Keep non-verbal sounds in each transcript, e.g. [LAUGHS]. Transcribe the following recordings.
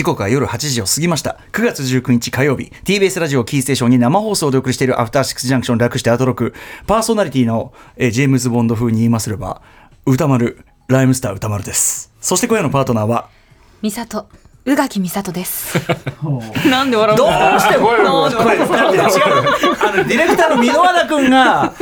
時刻は夜8時を過ぎました。9月19日火曜日、TBS ラジオキーステーションに生放送でお送りしているアフターシックスジャンクション略してアトロク。パーソナリティの、えー、ジェームズ・ボンド風に言いますれば、歌丸、ライムスター歌丸です。そして今夜のパートナーは、美里。宇垣美里です。[LAUGHS] なんで笑うどうしてもこれ、これ、違う。あの、ディレクターの箕輪田君が、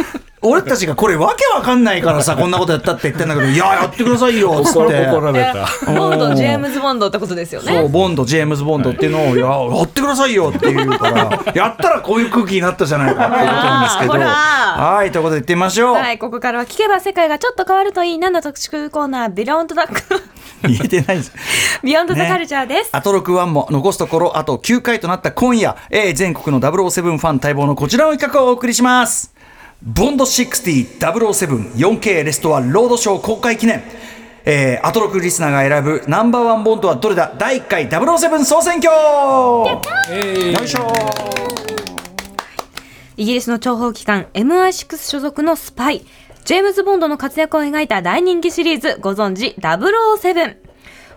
俺たちがこれわけわかんないからさ [LAUGHS] こんなことやったって言ってんだけどいややってくださいよっつって。怒られた。ボンドジェームズ・ボンドってことですよね。そうボンドジェームズ・ボンドっていうのを、い、ややってくださいよって言うから [LAUGHS] やったらこういう空気になったじゃないかっていうことなんですけど。はいということで言ってみましょう。はいここからは聞けば世界がちょっと変わるといい何の特殊コーナービロンドダック言えてないです。ビヨンドザカルチャーです、ね、あと6ワンも残すところあと9回となった今夜、えー、全国の007ファン待望のこちらの企画をお送りしますボンド60 007 4K レストアロードショー公開記念。えー、アトロクリスナーが選ぶナンバーワンボンドはどれだ？第1回007総選挙。よいしょ。イギリスの諜報機関 MI6 所属のスパイジェームズ・ボンドの活躍を描いた大人気シリーズご存知？007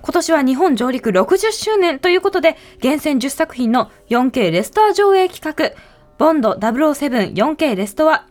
今年は日本上陸60周年ということで厳選10作品の 4K レストア上映企画ボンド 007-4K レストア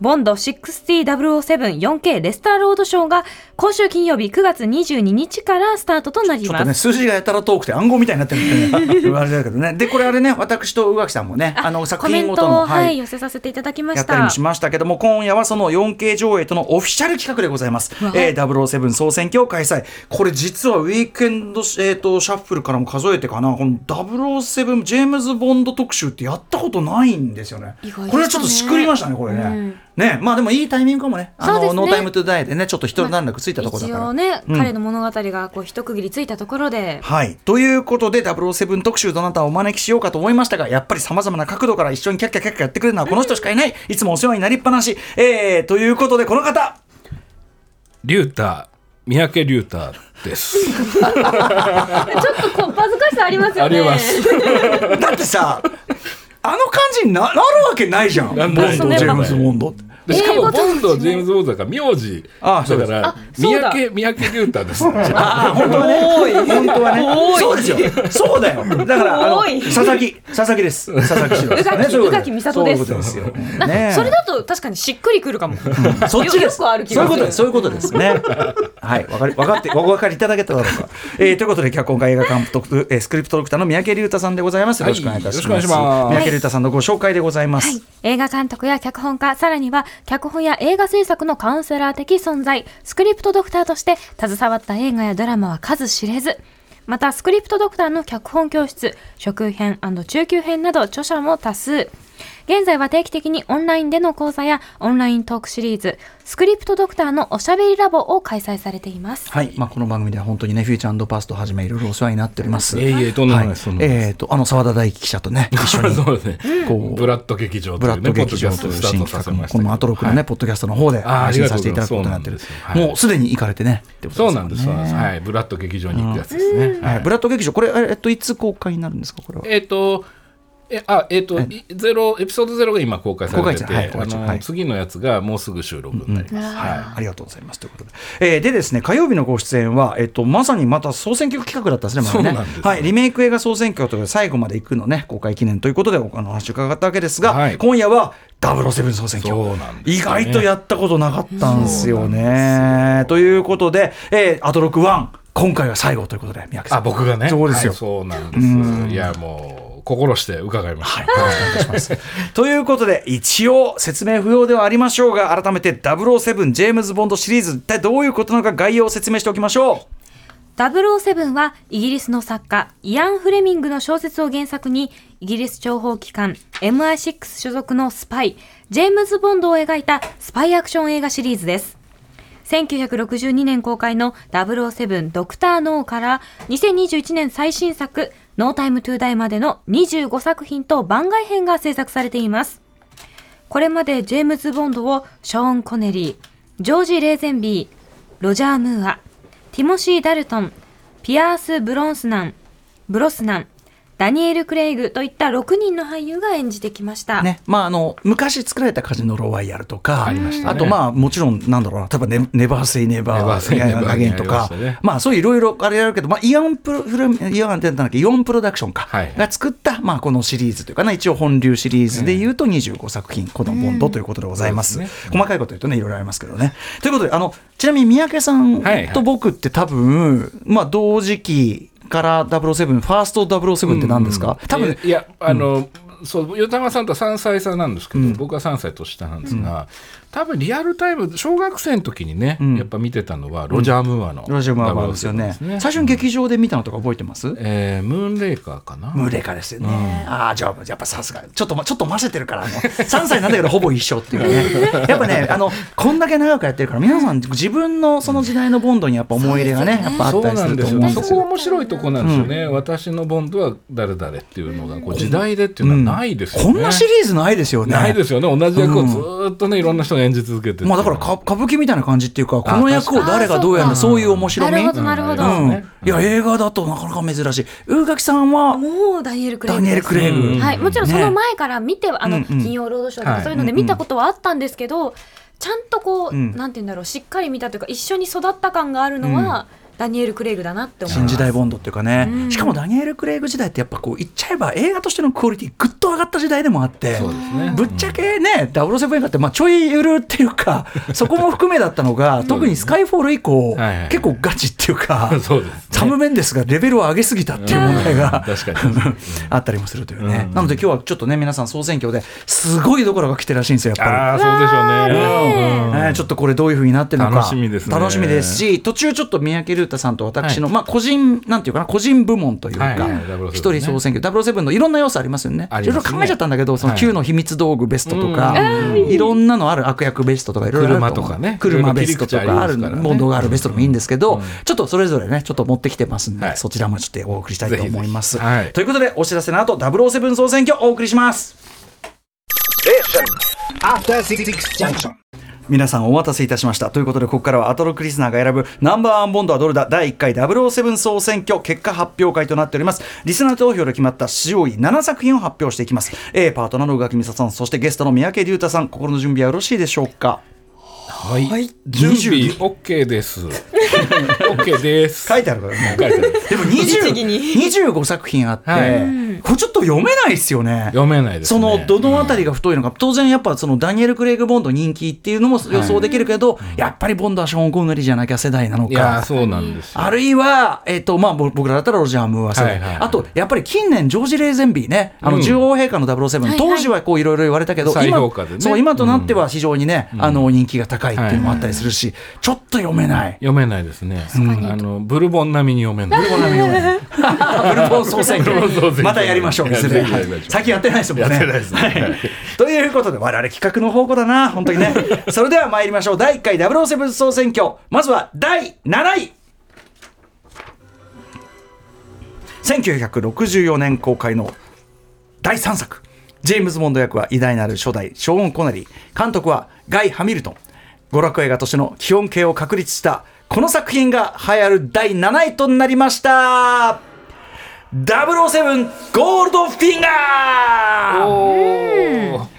ボンド 60007-4K レスターロードショーが今週金曜日9月22日からスタートとなります。ちょっとね、数字がやたら遠くて暗号みたいになってるんで、ね、言われだけどね。で、これあれね、私と宇垣さんもね、あの作品ごとの、はい、寄せさせていただきました。やったりもしましたけども、今夜はその 4K 上映とのオフィシャル企画でございます。えー、007総選挙を開催。これ実はウィークエンド、えーと、シャッフルからも数えてかな、この007ジェームズ・ボンド特集ってやったことないんですよね。ねこれはちょっとしくりましたね、これね。うんねまあでもいいタイミングかもね、あの、ね、ノータイムトゥダイでね、ちょっと一段落ついたところだから。ね、うん、彼の物語がこう一区切りついたところで。はい。ということで、007特集どなたをお招きしようかと思いましたが、やっぱりさまざまな角度から一緒にキャッキャキャッキャやってくれるのはこの人しかいない、いつもお世話になりっぱなし。えー、ということで、この方リュータ三宅龍太です。[LAUGHS] ちょっとこう、恥ずかしさありますよね。あります。[LAUGHS] だってさ、あの感じにななるわけないじゃん。ボンド、ジェームズ・ボンドって。でしかもボンドジェームズ・ボンドだから名字。あだから三宅三宅龍太です。[LAUGHS] あ本当はね本当はね。そうですよ。そうだよ。だからあの佐々木。佐々木です。佐々木氏ですね宇垣美里です。それだと確かにしっくりくるかも。そっちです。そういうことです。そういうことです。ね。はい。わかり分かってお分かりいただけただろうか。えということで脚本家映画監督スクリプトドクターの三宅龍太さんでございます。よろしくお願いいたします。三宅龍太さんのご紹介でございます。映画監督や脚本家さらには脚本や映画制作のカウンセラー的存在、スクリプトドクターとして携わった映画やドラマは数知れず、またスクリプトドクターの脚本教室、初級編中級編など著者も多数。現在は定期的にオンラインでの講座やオンライントークシリーズ、スクリプトドクターのおしゃべりラボを開催されています。はい、まあこの番組では本当にね、フューチャーパストはじめいろいろお世話になっております。ええとんないです。えっ、とあの澤田大樹記者とね、[LAUGHS] 一緒にそうですね。こうブラッド劇場ブラッド劇場という新企画もこのアトロクのね、ポッドキャストの方で配信させていただくことになってる。もうすでに行かれてね。そうなんです。はい、ブラッド劇場に行くやつですね。はい、ブラッド劇場これえっといつ公開になるんですかこれは？えっと。えあえっ、ー、と、ゼロエピソードゼロが今公開されてて、はい、あの、はい、次のやつがもうすぐ収録になります。うんうん、はい、ありがとうございますということで、えー、でですね火曜日のご出演はえっ、ー、とまさにまた総選挙企画だったんですね。まだね、はい、リメイク映画総選挙という最後まで行くのね公開記念ということでお話を伺ったわけですが、はい、今夜は007総選挙、ね、意外とやったことなかったんですよね。ということで、えー、アトロク1今回は最後ということで、宮城さん。あ、僕がね。そうですよ。はい、そうなんです。いや、もう。心して伺いました。はい、よろしくお願いします。ということで、一応説明不要ではありましょうが、改めて007ジェームズ・ボンドシリーズ、一体どういうことなのか概要を説明しておきましょう。007はイギリスの作家イアン・フレミングの小説を原作にイギリス諜報機関 MI6 所属のスパイジェームズ・ボンドを描いたスパイアクション映画シリーズです。1962年公開の007ドクター・ノーから2021年最新作ノータイムトゥーダイまでの25作品と番外編が制作されています。これまでジェームズ・ボンドをショーン・コネリー、ジョージ・レーゼンビー、ロジャー・ムーア、ティモシー・ダルトン、ピアース・ブロンスナン、ブロスナン、ダニエル・クレイグといった6人の俳優が演じてきました。ね、まああの昔作られたカジノロワイヤルとか、ありましたね。あとまあもちろんなんだろうな、例えばネネバーセイネバーアゲンとかね、まあそういういろいろあれやるけど、まあイオンプロイオンってなんだっけ？イオンプロダクションか、はいが作ったまあこのシリーズというかな。一応本流シリーズでいうと25作品、このボンドということでございます。細かいこと言うとねいろいろありますけどね。ということであのちなみに三宅さんはいはいと僕って多分、まあ同時期から007ファースト007って何ですか、多分いやあの、そう与玉さんと3歳差なんですけど、僕は3歳年下なんですが、多分リアルタイム小学生の時にね、ん。やっぱ見てたのはロジャー・ムーアの、ロジャー・マーバーですよね。007最初に劇場で見たのとか覚えてます、えームーンレイカーかな。ムーレカですよね。ああ、じゃあ、やっぱさすが。ちょっとま、ちょっと混ぜてるから、あの、[LAUGHS] 3歳なんだけどほぼ一緒っていうね。[LAUGHS] やっぱね、あの、こんだけ長くやってるから、皆さん自分のその時代のボンドにやっぱ思い入れがね、やっぱあったりするとなんですよ。思うんですよ。そこ面白いとこなんですよね、私のボンドは誰々っていうのがこう時代でっていうのはないですよね、こんなシリーズないですよね。ないですよね。同じ役をずーっとねいろんな人が演じ続けててまあだからか歌舞伎みたいな感じっていうか、この役を誰がどうやるんだ、そういう面白み？なるほど、なるほど。うん。いや、映画だとなかなか珍しい。宇垣さんは、もうダニエル・クレイダニエル・クレイグ。うん。はい、もちろんその前から見ては、あの、うんうん。金曜ロードショーとはいかそういうので見たことはあったんですけど、ちゃんとこう、うん。なんて言うんだろう、しっかり見たというか、一緒に育った感があるのは、ダニエル・クレイグだなって思います。新時代ボンドっていうかね、うん。しかもダニエル・クレイグ時代ってやっぱこう言っちゃえば映画としてのクオリティぐっと上がった時代でもあってそうですね。ぶっちゃけね、007映画ってまあちょいゆるっていうか [LAUGHS] そこも含めだったのが特にスカイフォール以降、はいはい。結構ガチっていうかそうですね。サム・メンデスがレベルを上げすぎたっていう問題が、確かに。[LAUGHS] あったりもするというね、うん。なので今日はちょっとね皆さん総選挙ですごいところが来てるらしいんですよやっぱり。ああそうでしょうね。うん。えーちょっとこれどういうふうになってるのか。楽しみですね。楽しみですし途中ちょっと三宅龍太さんと私の、まあ個人なんていうかな個人部門というかはい。はい。007一、人総選挙。007のいろんな要素ありますよね。いろいろ考えちゃったんだけどそのはい。Q の秘密道具ベストとか、うん。いろんなのある悪役ベストとかいろいろ車とかね。車ベストとかあるいろいろ切り口ありますから。ねボンドがあるベストでもいいんですけど、ちょっとそれぞれねちょっと持ってきてますんで、はい。そちらもちょっとお送りしたいと思います。ぜひぜひ。はいということでお知らせの後007総選挙お送りします。アフターシックスジャンクション皆さんお待たせいたしました。ということでここからはアトロクリスナーが選ぶナンバーワンボンドはどれだ？第1回007総選挙結果発表会となっております。リスナー投票で決まった上位7作品を発表していきます。A パートナーの宇垣美沙さんそしてゲストの三宅龍太さん。心の準備はよろしいでしょうか？はい、準備 OK です。OK です。書いてあるからね。書いてある。でも20 25作品あって、はい。これちょっと読めないですよね。読めないですそねのどのあたりが太いのか、当然やっぱそのダニエル・クレイグ・ボンド人気っていうのも予想できるけど、やっぱりボンドはショーン・コネリーじゃなきゃ世代なのいやーか。そうなんですよ。あるいは、えっとまあ、ぼ僕らだったらロジャー・ムーア世代、はいはいはい。あとやっぱり近年、ジョージ・レーゼンビーね、あのうん女王陛下の007、はい当時はこういろいろ言われたけど、再今そう今となっては非常にね、あの人気が高いっていうのもあったりするし、ちょっと読めない。読めないですね、あのブルボン並みに読めない。ブルボン並みに読めない。[LAUGHS] ブルボン総選挙。またやりましょういずれやぜひ。やりましょう最近やってないですもんねねはい。ということで我々企画の宝庫だな本当にね。[LAUGHS] それでは参りましょう。第1回007総選挙。まずは第7位。1964年公開の第3作。ジェームズ・ボンド役は偉大なる初代ショーン・コネリー。監督はガイ・ハミルトン娯楽映画としての基本形を確立したこの作品が流行る第7位となりました。007ゴールドフィンガー。おー。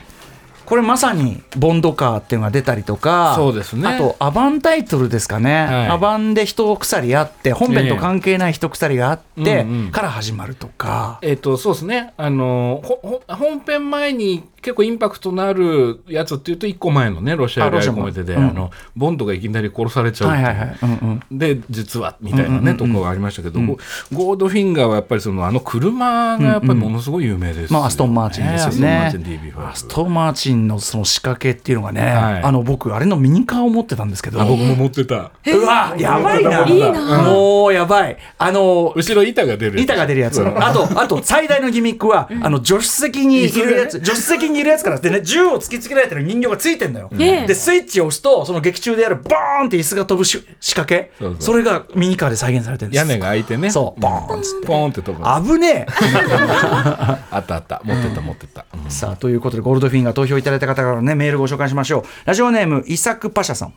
これまさにボンドカーっていうのが出たりとかそうですね。あとアバンタイトルですかね、はい。アバンで一鎖あって本編と関係ない一鎖があって、から始まるとか、えっとそうですね。あのほほ本編前に結構インパクトのあるやつっていうと1個前のねロシアであロシアも。込めてで、うん。あのボンドがいきなり殺されちゃうっていう。はいはいはい、うんうん、で実はみたいなね、うんうんうんところがありましたけど、ゴゴールドフィンガーはやっぱりそのあの車がやっぱりものすごい有名ですよね、まあ、アストン・マーチンですよね。アストンマーチン DB5 アストン・マーチンのその仕掛けっていうのがね、はい。あの僕、あれのミニカーを持ってたんですけど、あ僕も持ってた。[LAUGHS] うわ、やばいな、いいなもうやばい、あの、後ろ板が出るやつ。板が出るやつ、あと、あと最大のギミックは、あの助手席にいるやつ、助手席ににいるやつからでね銃を突きつけられてる人形がついてんのよ、ええ。でスイッチを押すとその劇中でやるボーンって椅子が飛ぶし仕掛け。そうそう。れがミニカーで再現されてるんです。屋根が開いてね。そう。ボーンっつってポーンって飛ぶあ危ね [LAUGHS] ったあった。持ってった持ってった、うん。えさあということでゴールドフィンガー投票いただいた方からのねメールご紹介しましょうラジオネームイサクパシャさん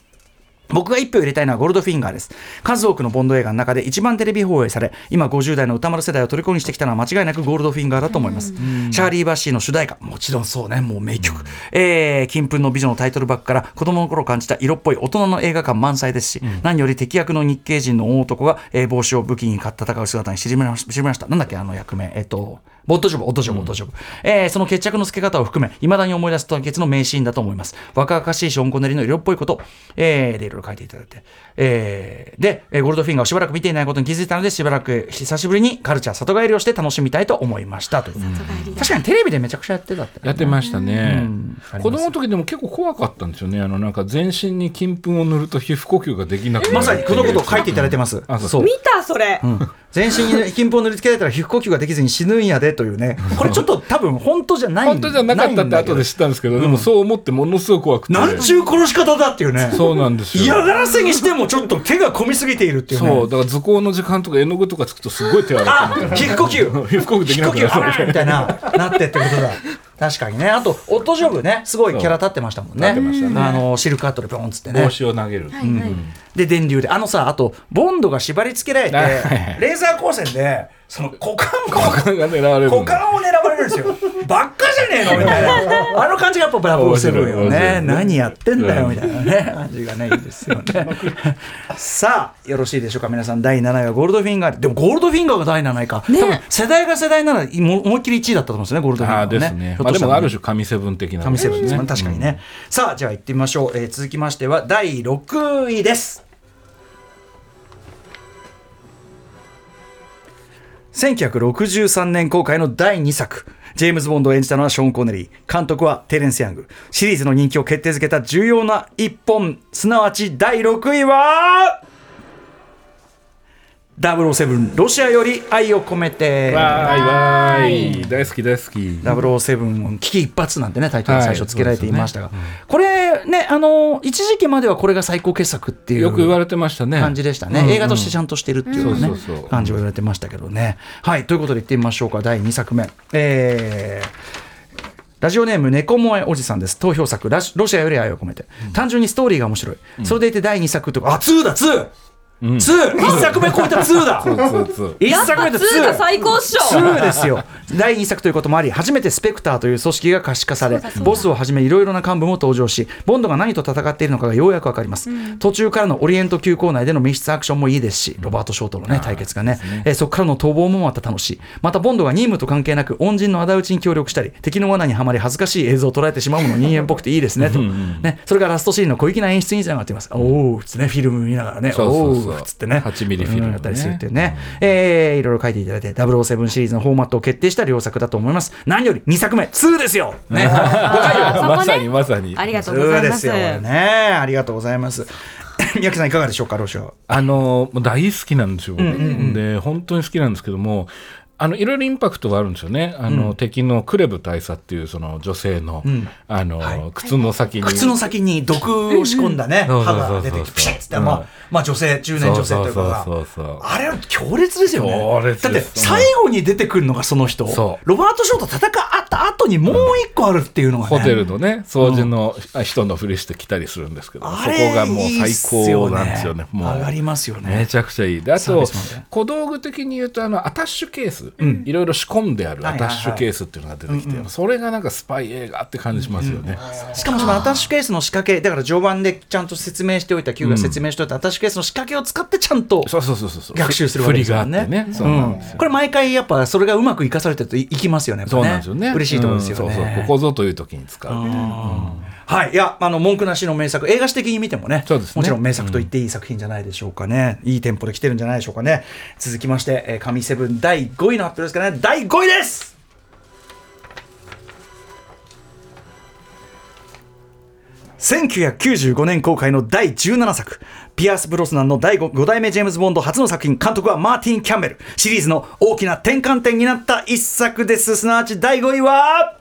僕が一票入れたいのはゴールドフィンガーです。数多くのボンド映画の中で一番テレビ放映され、今50代の歌丸世代を虜にしてきたのは間違いなくゴールドフィンガーだと思います。シャーリー・バッシーの主題歌、もちろんそうね、もう名曲。えー、金粉の美女のタイトルバックから子供の頃感じた色っぽい大人の映画感満載ですし、何より敵役の日系人の大男が、えー帽子を武器に戦う姿に知りました。なんだっけ、あの役名。えっ、と、ボットジョブ、オットジョブ、オットジョブ。えーその決着のつけ方を含め、未だに思い出す対決の名シーンだと思います。若々しいショーン・コネリの色っぽいこと、えーで、いろいろ書いていただいて。えーで、えーゴールドフィンガーをしばらく見ていないことに気づいたので、しばらく久しぶりにカルチャー里帰りをして楽しみたいと思いました。という。確かにテレビでめちゃくちゃやってたって。やってましたね、うん。子供の時でも結構怖かったんですよね。あのなんか全身に金粉を塗ると皮膚呼吸ができなくなる。まさにこのことを書いていただいてます。あそうそう。見たそれ、うん。全身に金粉を塗りつけられたら皮膚呼吸ができずに死ぬんやでというね。これちょっと多分本当じゃない本当じゃなかったって後で知ったんですけどでもそう思ってものすごく怖くて。なんちゅう殺し方だっていうね。そうなんですよ。嫌がらせにしてもちょっと手が込みすぎているっていうね。そうだから図工の時間とか絵の具とかつくとすごい手荒れあてみたいな。皮膚呼吸皮膚呼吸できなくなる皮膚呼吸あら [LAUGHS] みたいななってってことだ。確かにね。あとオットジョブね。すごいキャラ立ってましたもんね。立ってましたね。あのシルクハットでピョンっつってね。帽子を投げる、で電流で。あのさあとボンドが縛り付けられて [LAUGHS] はいはい。レーザー光線でその股間股間が狙われる股間を狙われるんですよ。ばっかじゃねえのみたいな。[LAUGHS] あの感じがやっぱブラボーセブンよね。何やってんだよみたいなね。感じがねいいですよね。さあよろしいでしょうか皆さん。第7位はゴールドフィンガー。でもゴールドフィンガーが第7位か、多分世代が世代ならも思いっきり1位だったと思うんですねゴールドフィンガーはね。ね。まあでもある種神セブン的な神セブンです。ね、ね確かにね、さあじゃあ行ってみましょう、えー続きましては第6位です1963年公開の第2作。ジェームズ・ボンドを演じたのはショーン・コネリー。監督はテレンス・ヤング。シリーズの人気を決定づけた重要な一本。すなわち第6位は007ロシアより愛を込めて。わーいわーい。大好き大好き。007危機一髪なんてねタイトルに最初つけられていましたが、はい。これねあの一時期まではこれが最高傑作っていうよく言われてましたね。感じでしたね、うんうん。映画としてちゃんとしてるっていうね、そうそうそう。感じを言われてましたけどね。はいということでいってみましょうか。第2作目。えーラジオネーム猫萌えおじさんです。投票作ラシロシアより愛を込めて、単純にストーリーが面白い、それでいて第2作とかあ2だ 2! 2! 1作目超えた2だ。一作目で2が最高っしょ。2ですよ。第2作ということもあり初めてスペクターという組織が可視化されボスをはじめいろいろな幹部も登場しボンドが何と戦っているのかがようやくわかります、途中からのオリエント急行内での密室アクションもいいですしロバート・ショートのね対決がね。えーそこからの逃亡もまた楽しい。またボンドが任務と関係なく恩人の仇討ちに協力したり敵の罠にはまり恥ずかしい映像を捉えてしまうのも人間っぽくていいですねと。ね。それがラストシーンの小粋な演出につながっています。おおつってねフィルム見ながらね。そうそうそうおおつってね8ミリフィルムねうんやったりするっていうね、えーいろいろ書いていただいて007シリーズのフォーマットを決定した両作だと思います何より2作目2ですよねまさにまさにありがとうございますすでよねありがとうございます宮城さんいかがでしょうかロシアあのもう大好きなんですよ、で本当に好きなんですけどもあのいろいろインパクトがあるんですよね。あの、敵のクレブ大佐っていうその女性の,、あの靴の先に。靴の先に毒を仕込んだね、うんうん歯が出てきてピシッつって、まあうん。まあ女性中年女性というかあれは強烈ですよね。だって最後に出てくるのがその人。そう。ロバート・ショーと戦った後にもう一個あるっていうのがね、ホテルのね掃除の人のふりして来たりするんですけど、そこがもう最高なんですよね。もう。上がりますよね。めちゃくちゃいい。であと小道具的に言うとあのアタッシュケース、いろいろ仕込んであるアタッシュケースっていうのが出てきて、それがなんかスパイ映画って感じしますよね、しかもそのアタッシュケースの仕掛けだから序盤でちゃんと説明しておいた Q が説明しておいたアタッシュケースの仕掛けを使ってちゃんとそうそうそうそうそう。学習するわけですよね。振りがあってね。そうなんですよ、これ毎回やっぱそれがうまく生かされてるといいきますよね。そうなんですよね。嬉しいところですよね。うん。そうそう。ここぞという時に使う、はい、いや、あの文句なしの名作、映画史的に見てもね、そうですね。もちろん名作と言っていい作品じゃないでしょうかね、いいテンポで来てるんじゃないでしょうかね。続きまして、えー神セブン第5位の発表ですかね、第5位です !1995 年公開の第17作ピアース・ブロスナンの第 5, 5代目ジェームズ・ボンド初の作品監督はマーティン・キャンベル。シリーズの大きな転換点になった一作です。すなわち第5位は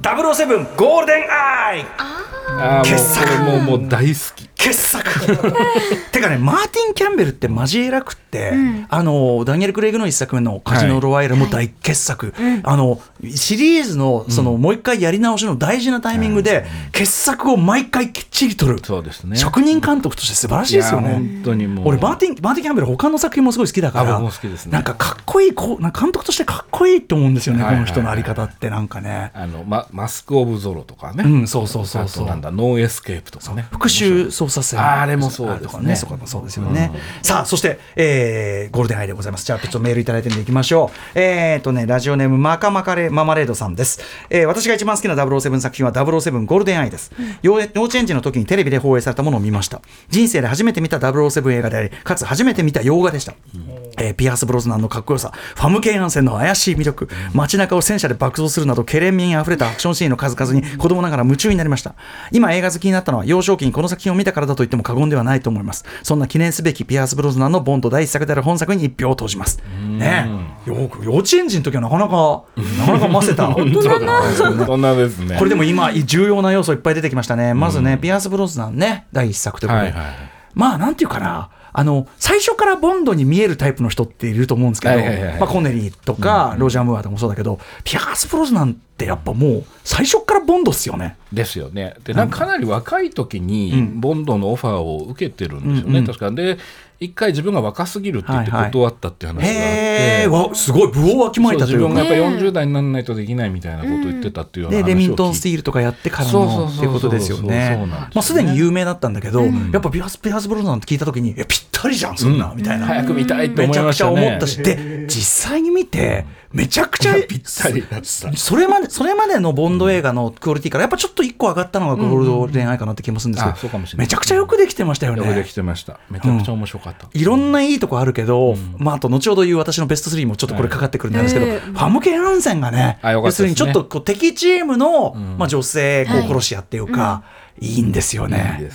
007ゴールデンアイ。傑作もうもう大好き傑作。[LAUGHS] てかねマーティン・キャンベルってマジ偉くって、あのダニエル・クレイグの一作目の「カジノ・ロワイヤル」も大傑作、あのシリーズのその、もう一回やり直しの大事なタイミングで、傑作を毎回きっちり撮る、そうですね。職人監督として素晴らしいですよね。本当にもう。俺マーティンマーティン・キャンベル他の作品もすごい好きだからあ僕も好きですね。なんかかっこいいこうなんか監督としてかっこいいと思うんですよね、はいはいはい。この人のあり方ってなんかね。あのママスク・オブ・ゾロとかね、うんそうそうそうそう。なんだノーエスケープとかね。復讐捜査線あれもそうですね。そこもそうですよね、さあそして、えーゴールデンアイでございます。じゃあちょっとメールいただいていきましょう。えっ、とねラジオネームマカマカレママレードさんです、えー私が一番好きな007作品は007ゴールデンアイです、幼幼稚園児の時にテレビで放映されたものを見ました。人生で初めて見た007映画でありかつ初めて見た洋画でした、えーピアース・ブロズナンのかっこよさ。ファムケ・ヤンセンの怪しい魅力。街中を戦車で爆走するなどケレン味にあふれたアクションシーンの数々に子供ながら夢中になりました。今映画好きになったのは幼少期にこの作品を見たからだと言っても過言ではないと思います。そんな記念すべきピアース・ブロズナンのボンド第一作である本作に一票を投じます。ねえ。よく幼稚園児の時はなかなかなかなかませた。[LAUGHS] 本当だな。そんな。ですね。これでも今重要な要素いっぱい出てきましたね。まずね、ピアース・ブロズナンね。第一作ということで、はいはい。まあなんていうかなあの最初からボンドに見えるタイプの人っていると思うんですけど、まあ、コネリーとか、ロジャー・ムーアとかもそうだけどピアース・ブロズナンってやっぱもう最初からボンドっすよね。ですよね。でなんかか。なり若い時にボンドのオファーを受けてるんですよね、うんうん。確か。で一回自分が若すぎるって言ってはいはい。断ったっていう話があって、へえわすごい部をわきまえたというか。そう自分がやっぱり40代にならないとできないみたいなことを言ってたっていうような話を聞いて。でレミントン・スティールとかやってからのっていうことですよね。すよね。まあすでに有名だったんだけど、やっぱピアース・ピアース・ブロズナンって聞いた時にえぴったりじゃんそんな、みたいな。早く見たいってめちゃくちゃ思いましたね思ったし、で実際に見てめちゃくちゃ [LAUGHS] ぴったりだった。それまでそれまでのボンド映画のクオリティからやっぱちょっと一個上がったのがゴールド恋愛かなって気もするんですけど、うかもしれない。めちゃくちゃよくできてましたよよくでねきてました。めちゃくちゃ面白かった、いろんないいとこあるけど、まあ、あと後ほど言う私のベスト3もちょっとこれかかってくるんですけど、はいファムケン・アンセンがね要するにちょっとこう敵チームの、まあ、女性こう殺し屋っていうか、いいんですよね。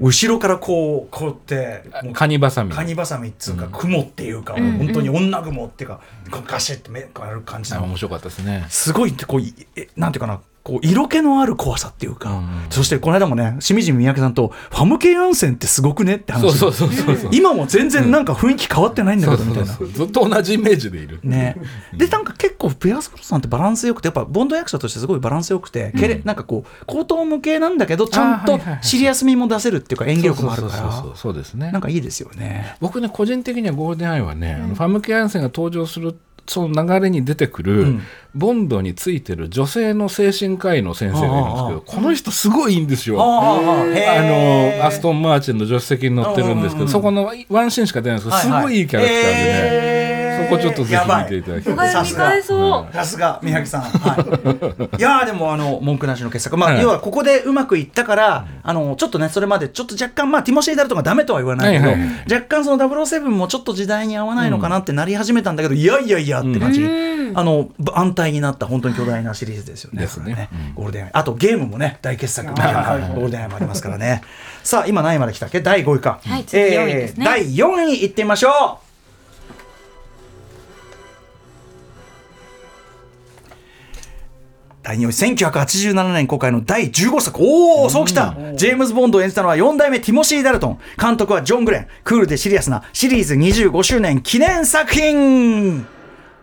後ろからこうこうやってカニバサミ。カニバサミっつうか、雲っていうか、本当に女雲っていうか、ガシッと目がある感じ面白かったですね。すごいってこうなんていうかなこう色気のある怖さっていうか、うん。そしてこの間もねしみじみ三宅さんと「ファムケイアンセンってすごくね」って話そうそうそうそうそう。今も全然なんか雰囲気変わってないんだけどみたいな。ずっと同じイメージでいる。ね、でなんか結構ピアース・ブロスさんってバランスよくてやっぱボンド役者としてすごいバランスよくて、けれなんかこう口頭無形なんだけどちゃんとシリアス味も出せるっていうか演技力もあるからそうですね。なんかいいですよね。僕ね個人的にはゴールデンアイはね、あのファムケアンセンが登場するその流れに出てくる、ん。ボンドについてる女性の精神科医の先生がいるんですけどこの人すごいいいんですよ。あのアストン・マーチンの助手席に乗ってるんですけど、そこのワンシーンしか出ないんですけど、すごいいいキャラクターでね、こちょっとぜひ見ていただきたい。やばい見返そう。さすが三宅さん、はい、[LAUGHS] いやーでもあの文句なしの傑作、まあはい。要はここでうまくいったから、あのちょっとねそれまでちょっと若干まあティモシー・ダルトンがダメとは言わないけど、若干その007もちょっと時代に合わないのかなってなり始めたんだけど、いやいやいやって感じ、あの安泰になった本当に巨大なシリーズですよね。ですね。ゴールデンアイあとゲームもね大傑作。ゴールデンアイもありますからね。さあ今何位まで来たっけ？第5位か。はい次4位ですね。第4位いってみましょう。第2位1987年公開の第15作おおそうきた。ジェームズ・ボンドを演じたのは4代目ティモシー・ダルトン。監督はジョン・グレン。クールでシリアスなシリーズ25周年記念作品。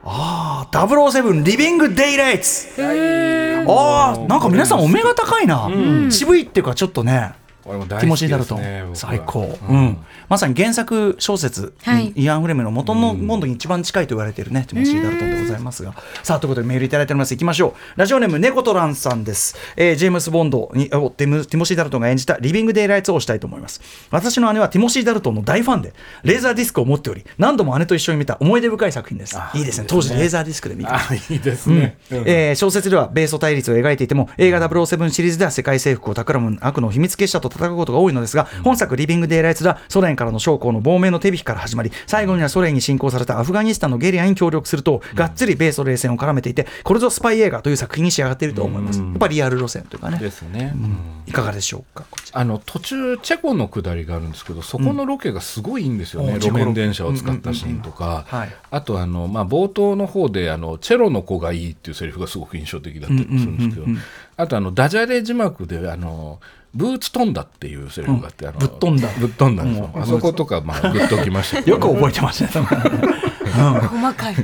ああ007リビング・デイ・ライツ。ああなんか皆さんお目が高いな、渋いっていうかちょっとねこれも大ティモシー・好きですねダルトン、最高、うん。まさに原作小説、はい。イアン・フレムの元のボンドに一番近いと言われているね、ティモシー・ダルトンでございますが、さあということでメールいただいております。いきましょう。ラジオネームネコトランさんです、えージェームス・ボンドにをティモシー・ダルトンが演じたリビング・デイ・ライツをしたいと思います。私の姉はティモシー・ダルトンの大ファンでレーザーディスクを持っており何度も姉と一緒に見た思い出深い作品です。いいですね。当時レーザーディスクで見てました。あいいですね、うん。えー小説では米ソ対立を描いていても映画007シリーズでは世界征服を企む悪の秘密結社と戦うことが多いのですが、本作「リビング・デイ・ライツ」ではソ連からの将校の亡命の手引きから始まり最後にはソ連に侵攻されたアフガニスタンのゲリラに協力すると、がっつり米ソ冷戦を絡めていてこれぞスパイ映画という作品に仕上がっていると思います、やっぱりリアル路線というかね。ですね、うん。いかがでしょうかあの途中チェコの下りがあるんですけどそこのロケがすごいいいんですよね、うん路面電車を使ったシーンとか、あとあの、まあ、冒頭の方であのチェロの子がいいっていうセリフがすごく印象的だったりもするんですけど、あとあのダジャレ字幕であのブーツ飛んだっていうセリフがあって、あのぶっ飛んだ。ぶっ飛んだんですよ、うん。あそことか、まあ、グッときました [LAUGHS] よく覚えてますね細かい。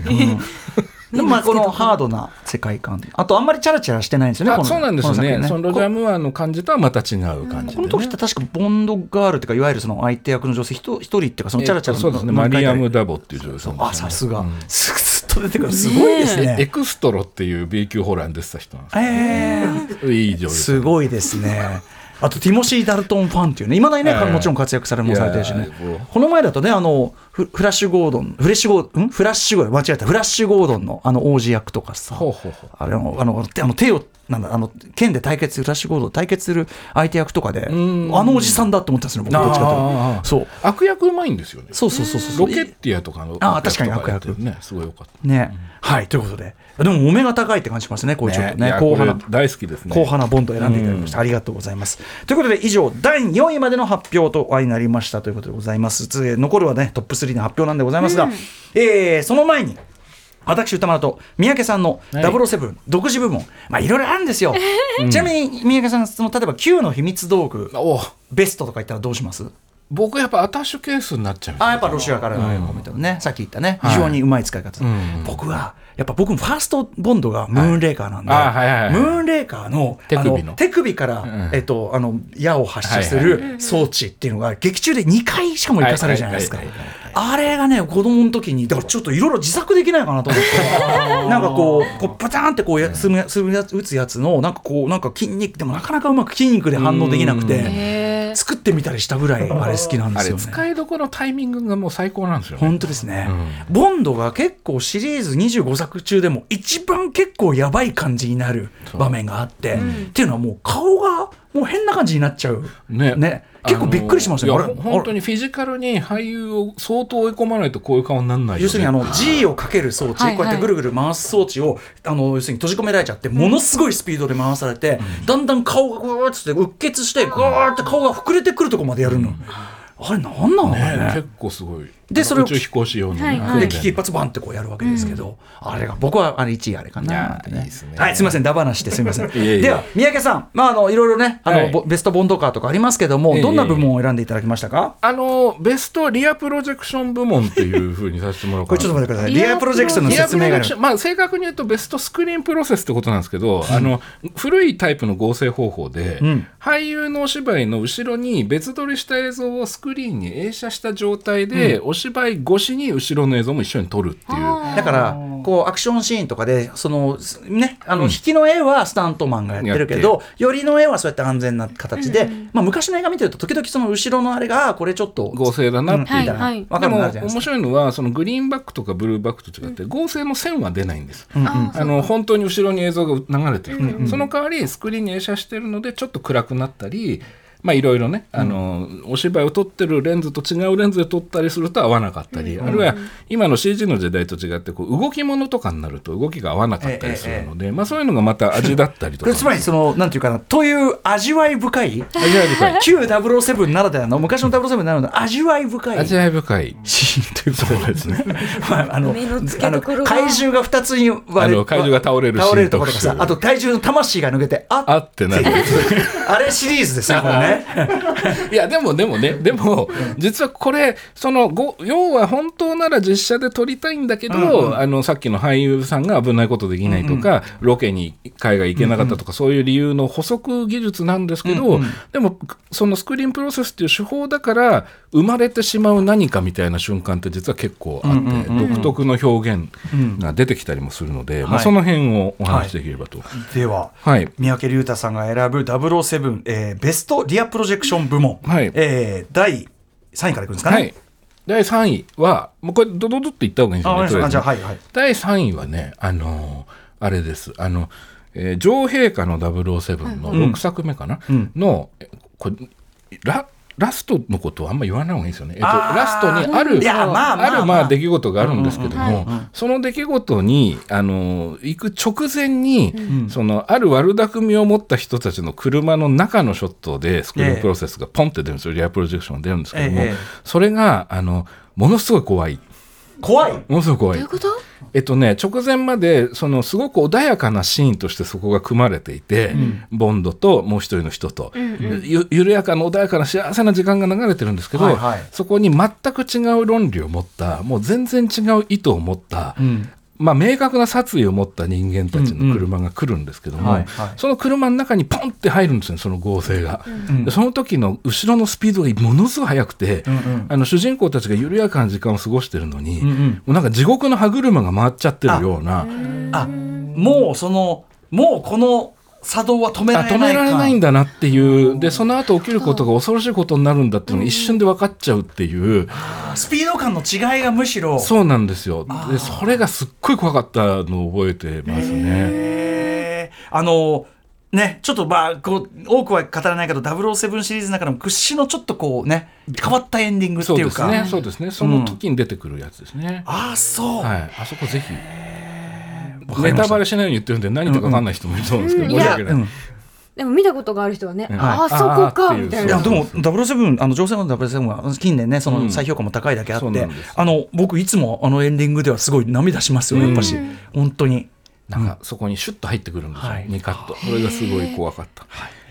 でもまあこのハードな世界観。あとあんまりチャラチャラしてないんですよねそうなんですよこの作品ね。そのロジャー・ムーアの感じとはまた違う感じで、ね、この時って確かボンドガールっていうかいわゆるその相手役の女性一人一人っていうかそのチャラチャラえっとそうですね。マリアム・ダボっていう女優さんですよ。ねあさすが、すっと出てくる。すごいですね。エクストロっていう B 級ホラーに出てた人なんですええいい女優すごいですね。あとティモシー・ダルトンファンっていうね、いまだにね、はいもちろん活躍されもされてるしね。この前だとね、あのフフラッシュ・ゴードン、フレッシュゴードン、ん？フラッシュゴードン、間違えた、フラッシュ・ゴードンのあの王子役とかさ、あれのあの手あの手をなんだあの剣で対決するフラッシュゴードン対決する相手役とかで、あん。のおじさんだと思ったんですよ、僕どっちかというあーと。そう。悪役うまいんですよね。そうそうそうそう。ロケッティアとかのあー確かに悪役。ねすごいよかった。ね、はい、ということで、でもお目が高いって感じしますね、こういうちょっとね、いや硬派な大好きですね。硬派なボンドを選んでいただきました、ありがとうございます。ということで以上第4位までの発表となりましたということでございます。残るはねトップ3の発表なんでございますが、えーその前に。私歌丸と三宅さんのはい。007独自部門、まあいろいろあるんですよ、ちなみに三宅さんその例えば Q の秘密道具おベストとか言ったらどうします？僕やっぱアタッシュケースになっちゃう。あやっぱロシアからのコメントのね、さっき言ったね、はい。非常にうまい使い方、ん。僕は、やっぱ僕もファーストボンドがムーンレーカーなんで、あはいはいはい。ムーンレーカーの手首の。あ手首から、ん。えっと、あの矢を発射すはいる装置っていうのが、劇中で2回しかも生かされるじゃないですか。はいはいはいはい。あれがね、子供の時に、だからちょっといろいろ自作できないかなと思って、[LAUGHS] なんかこう、こうパターンってこうやすむするやつ打つやつの、なんかこう、なんか筋肉でもなかなかうまく筋肉で反応できなくて、作ってみたりしたぐらい、あれ好きなんですよね。使いどころのタイミングがもう最高なんですよね。本当ですね、ボンドが結構シリーズ25作中でも一番結構やばい感じになる場面があって、っていうのはもう顔がもう変な感じになっちゃう。ね。結構びっくりしましたね。あれ本当にフィジカルに俳優を相当追い込まないとこういう顔にならないよね。要するにあの G をかける装置、はいはい。こうやってぐるぐる回す装置をあの要するに閉じ込められちゃってものすごいスピードで回されて、だんだん顔がぐーっつってうっ血してぐーって顔が膨れてくるところまでやるの、あれなんなのね結構すごいでそれを宇宙飛行士用のねはいはい。で危機一髪バンってこうやるわけですけど、あれが僕はあれ1位あれかなすね。はいすみませんダバなしてすみません。[LAUGHS] では三宅さんまああのいろいろねあの、はい。ボベストボンドカーとかありますけども、ええ。どんな部門を選んでいただきましたか？あのベストリアプロジェクション部門っていうふうにさせてもらおうかな。[LAUGHS] これちょっと待ってください。リアプロジェクションのリアプ説明があるロジェクションまあ、正確に言うとベストスクリーンプロセスってことなんですけど、あの古いタイプの合成方法で、ん。俳優のお芝居の後ろに別撮りした映像をスクリーンに映写した状態で、お芝居越しに後ろの映像も一緒に撮るっていう。だからこうアクションシーンとかでそのねあの引きの絵はスタントマンがやってるけど、寄りの絵はそうやって安全な形で、まあ、昔の映画見てると時々その後ろのあれがあこれちょっと合成だなっていう、はいはい。わかるのでもあるじゃないですか。面白いのはそのグリーンバックとかブルーバックと違って合成の線は出ないんです、あの本当に後ろに映像が流れてる、その代わりスクリーンに映写してるのでちょっと暗くなったりまあいろいろね、あのお芝居を撮ってるレンズと違うレンズで撮ったりすると合わなかったり、あるいは今の CG の時代と違ってこう動き物とかになると動きが合わなかったりするので、まあそういうのがまた味だったりとか。つまりそのなんていうかなという味わい深い味わい深い。旧007ならではの昔の007ならではの味わい深い味わい深い。シーンということですね。[LAUGHS] まあ、あの、あの怪獣が二つに割れあの怪獣が倒れるシーン倒れるところとかさあと怪獣の魂が抜けて、ああってなる。[LAUGHS] あれシリーズですね、これね。いやでもでもねでも実はこれそのご要は本当なら実写で撮りたいんだけど、あのさっきの俳優さんが危ないことできないとか、ロケに海外行けなかったとか、そういう理由の補足技術なんですけど、でもそのスクリーンプロセスっていう手法だから生まれてしまう何かみたいな瞬間って実は結構あって、独特の表現が出てきたりもするので、まあ、はい。その辺をお話しできればと。では、はい。三宅龍太さんが選ぶ007、えーベストリアプロジェクション部門、はい。えー第3位からいくんですかね？はい、第3位はもうこれドドドって言った方がいいんですあ、よね。はいはい。第3位はね、あのーあれです、あの、えー女王陛下の007の6作目かな、ん。の、えこれ、ララストのことはあんま言わない方がいいですよね。えっと、ラストにあるあまあまあ。あるまあ出来事があるんですけども、その出来事にあの行く直前に、そのある悪巧みを持った人たちの車の中のショットでスクリーンプロセスがポンって出るんですよ、リアプロジェクションが出るんですけども、ええ。それがあのものすごい怖い。怖い。ものすごい怖い。どういうこと？えっとね、直前までそのすごく穏やかなシーンとしてそこが組まれていて、ボンドともう一人の人と、ゆ緩やかな穏やかな幸せな時間が流れてるんですけど、はいはい。そこに全く違う論理を持ったもう全然違う意図を持った、んまあ、明確な殺意を持った人間たちの車が来るんですけども、その車の中にポンって入るんですよその合成が、でその時の後ろのスピードがものすごい速くて、あの主人公たちが緩やかな時間を過ごしてるのに、もうなんか地獄の歯車が回っちゃってるような。あもうそのもうこの作動は止めらあれない止められないんだなっていう。でその後起きることが恐ろしいことになるんだっていうのが一瞬で分かっちゃうっていう、スピード感の違いがむしろ。そうなんですよ。でそれがすっごい怖かったのを覚えてますね。あのねちょっとまあこう多くは語らないけど007シリーズの中でも屈指のちょっとこうね変わったエンディングってそういうかですね、そうですね、その時に出てくるやつですね。ああそう、はい、あそこぜひ。ネタバレしないように言ってるんで、何とか分かんない人もいると思うんですけど、うん。申し訳ない。うん。でも見たことがある人はね、ん。ああそこあかみたいな。いやでも007あの女性の007は近年ねその再評価も高いだけあって、あの僕いつもあのエンディングではすごい涙しますよねやっぱし、本当に。なんかそこにシュッと入ってくるんですよ、はい。2カット。それがすごい怖かった。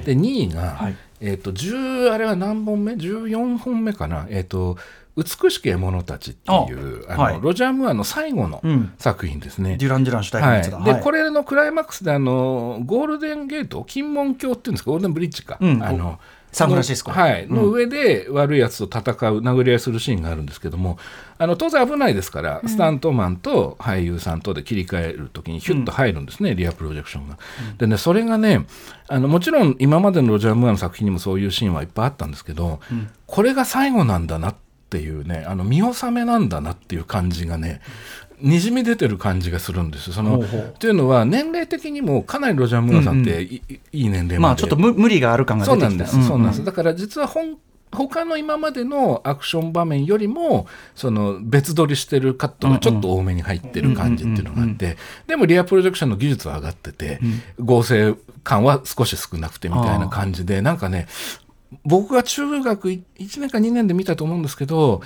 で、2位が、はい。えっ、と、10、あれは何本目 ?14 本目かな？えっ、と、美しき獲物たちっていう、あの、あはい。ロジャー・ムーアの最後のうん。作品ですね。デュラン・デュラン主体のはい。やつだ、、でこれのクライマックスであのゴールデンゲート金門橋っていうんですかゴールデンブリッジか、うん。あのサンフランシスコ。のはい、の上で悪いやつと戦う殴り合いするシーンがあるんですけどもあの当然危ないですから、スタントマンと俳優さんとで切り替える時にヒュッと入るんですね、リアプロジェクションが。でねそれがねあのもちろん今までのロジャー・ムーアの作品にもそういうシーンはいっぱいあったんですけど、これが最後なんだなっていうねあの見納めなんだなっていう感じがねにじみ出てる感じがするんですよ。そのというのは年齢的にもかなりロジャー・ムーアさんってい,い、いい年齢まで。まあちょっと無無理がある感が出てきた。そうなんです、そうなんです。んだから実は本他の今までのアクション場面よりもその別撮りしてるカットがちょっと多めに入ってる感じっていうのがあってでもリアプロジェクションの技術は上がってて、合成感は少し少なくてみたいな感じでなんかね僕が中学1年か2年で見たと思うんですけど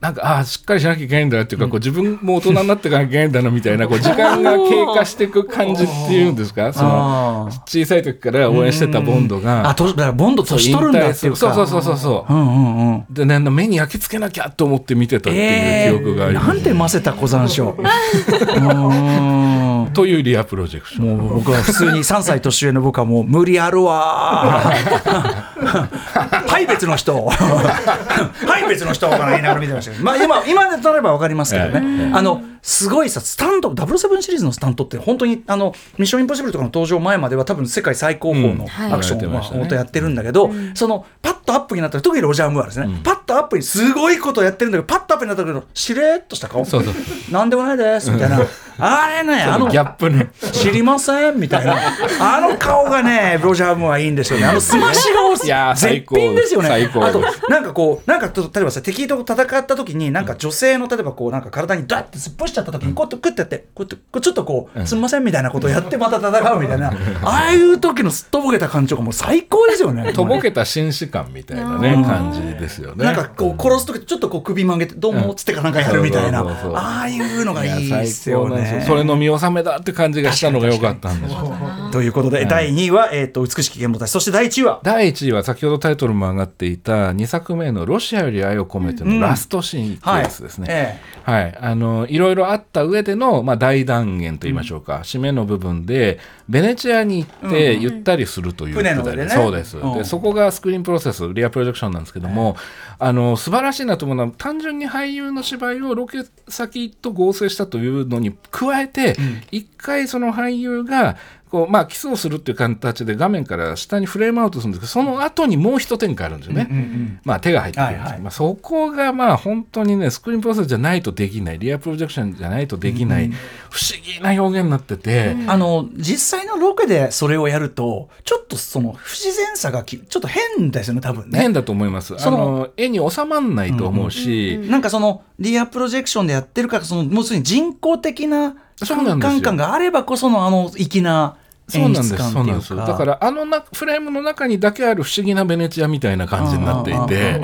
なんかああしっかりしなきゃいけないんだっていうか、こう自分も大人になっていかなきゃいけないんだなみたいなこう時間が経過していく感じっていうんですか？その小さい時から応援してたボンドが。あとだからボンド年取るんだっていうか。そうそうそうそうそう。うんうんうん。でね目に焼き付けなきゃと思って見てたっていう記憶があります、なんてませた小山椒。う [LAUGHS] ーんというリアプロジェクション。もう僕は普通に3歳年上の僕はもう無理あるわ。ーはい別の人。はい別の人かな言いながら見てましたけど。まあ今今で取れば分かりますけどね、あのすごいさスタント007シリーズのスタントって本当にあのミッションインポッシブルとかの登場前までは多分世界最高峰のうん。アクションを本当やってるんだけど、そのパッとアップになったら特にロジャー・ムーアですね、パッとアップにすごいことをやってるんだけどパッとアップになったけどしれっとした顔。そうそう。なんでもないですみたいなあれねあのギャップね。知りません？みたいな。あの顔がねロジャー・ムーアいいんですよね。あのすまし顔いやー最絶高品ですよね。最高。あとなんかこうなんかと例えばさ敵と戦った時になんか女性の例えばこうなんか体にダッて突っ伏しちゃった時にこうやってクッてやってこうやってちょっとこうすみませんみたいなことをやってまた戦うみたいな。ああいう時のすっとぼけた感じとかもう最高ですよね。[LAUGHS] とぼけた紳士感みたいなね感じですよね。なんかこう殺す時ちょっとこう首曲げてどうもっつってかなんかやるみたいな。ああいうのがいいですよねそれの見納めだって感じがしたのが良かったんです。よということで、第2位は、えー、と美しき獣たちそして第1位は？第1位は先ほどタイトルも上がっていた2作目の「ロシアより愛を込めて」のラストシーンっていうやつですね。えはい、あのいろいろあった上での、まあ、大断言といいましょうか、締めの部分でベネチアに行ってゆったりするという船の上でね。そうです、うん。でそこがスクリーンプロセスリアプロジェクションなんですけども、あの素晴らしいなと思うのは単純に俳優の芝居をロケ先と合成したというのに加えて、一回その俳優がこうまあキスをするっていう形で画面から下にフレームアウトするんですけどその後にもう一展開あるんですよね、まあ手が入ってくるんですよ、はいはい。まあ、そこがまあ本当にねスクリーンプロセスじゃないとできない。リアプロジェクションじゃないとできない、不思議な表現になってて、あの実際のロケでそれをやるとちょっとその不自然さがきちょっと変ですよね多分ね。変だと思います。あそのの絵に収まんないと思うし、なんかそのリアプロジェクションでやってるからそのもうすでに人工的なそうなんですよ。感があればこそのあの粋なそうなんですそうなんです。だか。からあのなフレームの中にだけある不思議なベネチアみたいな感じになっていて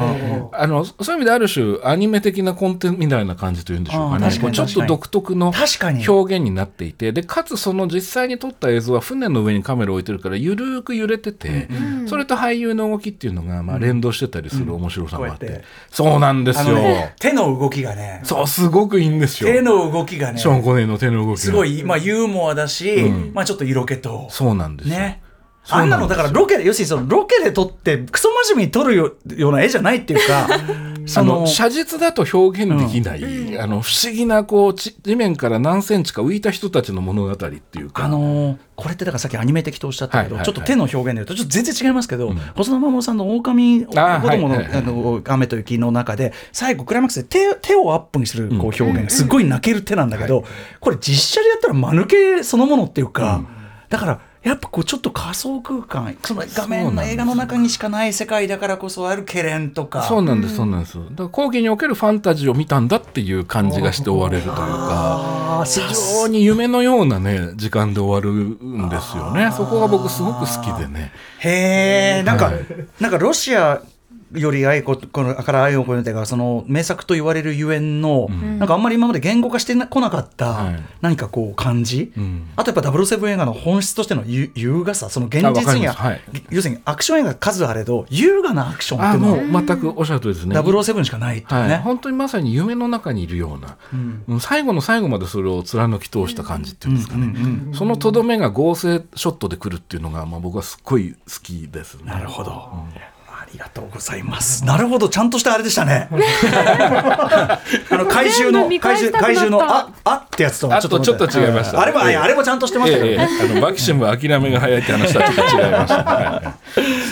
あのそういう意味である種アニメ的なコンテンツみたいな感じというんでしょうかね。ちょっと独特の表現になっていてでかつその実際に撮った映像は船の上にカメラを置いてるからゆるーく揺れてて、それと俳優の動きっていうのがまあ連動してたりする面白さもあって、こうやってそうなんですあよ、のね手の動きがね。そうすごくいいんですよ。手の動きがね。ショーン・コネの手の動きが。すごい、まあ、ユーモアだし、うん。まあ、ちょっと色気とよ。ね。そうなんですよ。あんなのだからロケで要するにそのロケで撮ってクソ真面目に撮るよような絵じゃないっていうか [LAUGHS] そあのの写実だと表現できない、あの不思議なこうち地面から何センチか浮いた人たちの物語っていうか、あのーこれってだからさっきアニメ的とおっしゃったけど、はいはいはい。ちょっと手の表現で言うとちょっと全然違いますけど、細田守さんの狼子供の,、はいはいはい。あの雨と雪の中で最後クライマックスで手手をアップにするこう表現が。すごい泣ける手なんだけど、これ実写でやったら間抜けそのものっていうか、だからやっぱこうちょっと仮想空間その画面の映画の中にしかない世界だからこそある懸念とか。そうなんですそうなんです。だから講義におけるファンタジーを見たんだっていう感じがして終われるというか非常に夢のようなね時間で終わるんですよね。そこが僕すごく好きでね。へえ、なんか、はい。なんかロシアより愛子このから愛を込めてがその名作と言われるゆえんの、なんかあんまり今まで言語化してこなかったはい。何かこう感じ、ん。あとやっぱ007映画の本質としてのゆ優雅さその現実には、はい。要するにアクション映画数あれど優雅なアクションってあいうのはもう全くおっしゃるとりですね。007しかないっていうはい、ね。本当にまさに夢の中にいるような、うん。最後の最後までそれを貫き通した感じっていうんですかね、そのとどめが合成ショットで来るっていうのが、まあ、僕はすっごい好きですね。なるほど。ありがとうございます。なるほど、ちゃんとしたあれでしたね。[LAUGHS] あの怪獣の怪獣くなった。怪獣のああってやつとあとちょっと違いました。あれもあれあれもちゃんとしてましたけどあのマキシム諦めが早いって話とはちょっと違いました、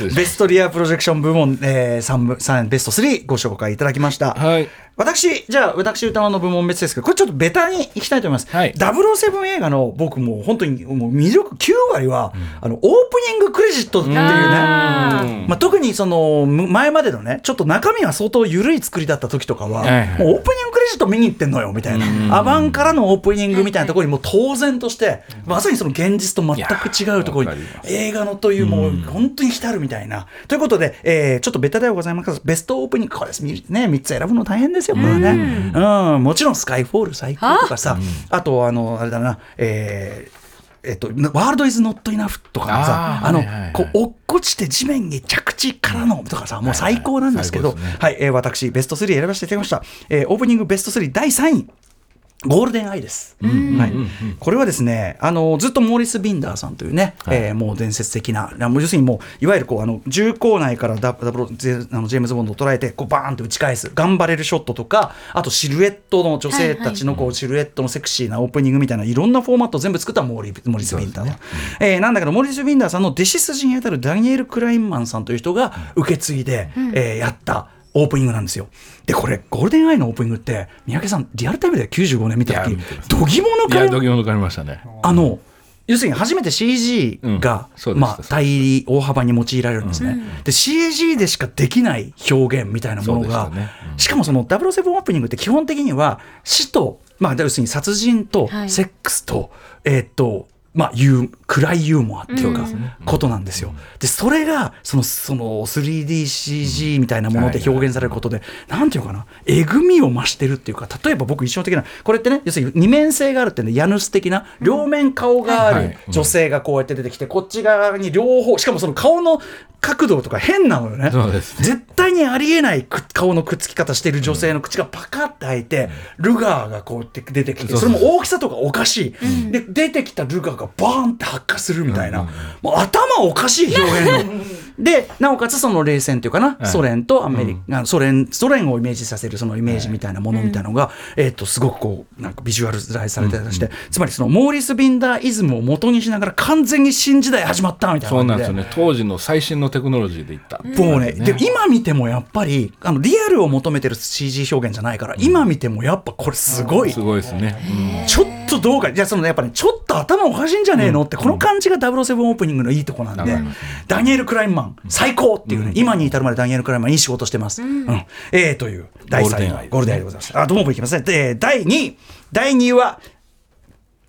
[LAUGHS] ベストリアプロジェクション部門、えー、3, 部3ベスト3ご紹介いただきました。た。はい私、じゃあ、私歌の部門別ですけど、これちょっとベタにいきたいと思います。はい。007映画の僕もう本当にもう魅力9割は、あの、オープニングクレジットっていうね。あうんまあ、特にそのむ前までのねちょっと中身が相当緩い作りだった時とかは、はいはいもうオープニングクレジット見に行ってんのよみたいな、アバンからのオープニングみたいなところにもう当然として、まさにその現実と全く違うところに映画のというもう本当に浸るみたいな。ということで、えーちょっとベタではございますがベストオープニングこれです。みね3つ選ぶの大変ですよこれね、うん、もちろんスカイフォール最高とかさあ。とあのあれだなえーえっと、ワールドイズノットイナフとかもさ、あの、こう、落っこちて地面に着地からのとかさ、もう最高なんですけど、はい、えー私、ベスト3選ばせていただきました。えーオープニングベスト3第3位。ゴールデンアイです、はい、これはですねあのずっとモーリス・ビンダーさんというね、えーもう伝説的な要するにもういわゆるこうあの銃口内からダダブルゼあのジェームズ・ボンドを捉えてこうバーンと打ち返すガンバレルショットとかあとシルエットの女性たちのこうシルエットのセクシーなオープニングみたいないろんなフォーマットを全部作ったモーリモーリス・ビンダーの、えーなんだけどモーリス・ビンダーさんの弟子筋にあたるダニエル・クラインマンさんという人が受け継いで、えーやったオープニングなんですよ。で、これ、ゴールデンアイのオープニングって、三宅さん、リアルタイムで95年見た時どぎものかれましたね。あの、要するに初めて CG が、うんまあ、大り大幅に用いられるんですね、で CG でしかできない表現みたいなものが、ね。うん。しかもその007オープニングって基本的には死と、まあ、要するに殺人とはい。セックスと、えーっとまあ、ユー暗いユーモアっていうか、ことなんですよ。で、それが、その、その 3DCG みたいなもので表現されることで、なんていうかな、えぐみを増してるっていうか、例えば僕印象的な、これってね、要するに二面性があるっていうのは、ヤヌス的な、両面顔があるはい女性がこうやって出てきて、こっち側に両方、しかもその顔の角度とか変なのよね。そうです。絶対にありえないく顔のくっつき方してる女性の口がパカッて開いて、ルガーがこうやって出てきて、それも大きさとかおかしい。で、出てきたルガーがバーンっては落下するみたいな、もう頭おかしい表現の。[LAUGHS] でなおかつその冷戦っていうかな、はい。ソ連とアメリカ、ソ連ソ連をイメージさせるそのイメージみたいなものみたいなのが、えー、とすごくこうなんかビジュアルライズされてたりして、つまりそのモーリス・ビンダーイズムを元にしながら完全に新時代始まったみたいなそうなんですよね。当時の最新のテクノロジーでいった、もうね、で今見てもやっぱりあのリアルを求めてる CG 表現じゃないから、今見てもやっぱこれすごい、すごいですね、ちょっとどうか、いやそのねやっぱね、ちょっと頭おかしいんじゃねえの？って、この感じが007オープニングのいいとこなんで、ダニエル・クラインマン、最高っていうね、今に至るまでダニエル・クラインマン、いい仕事してます。うん。えーという、第3位。はゴールデンアイでございます。あ、どうもいきますね。で、第2位、第2位は、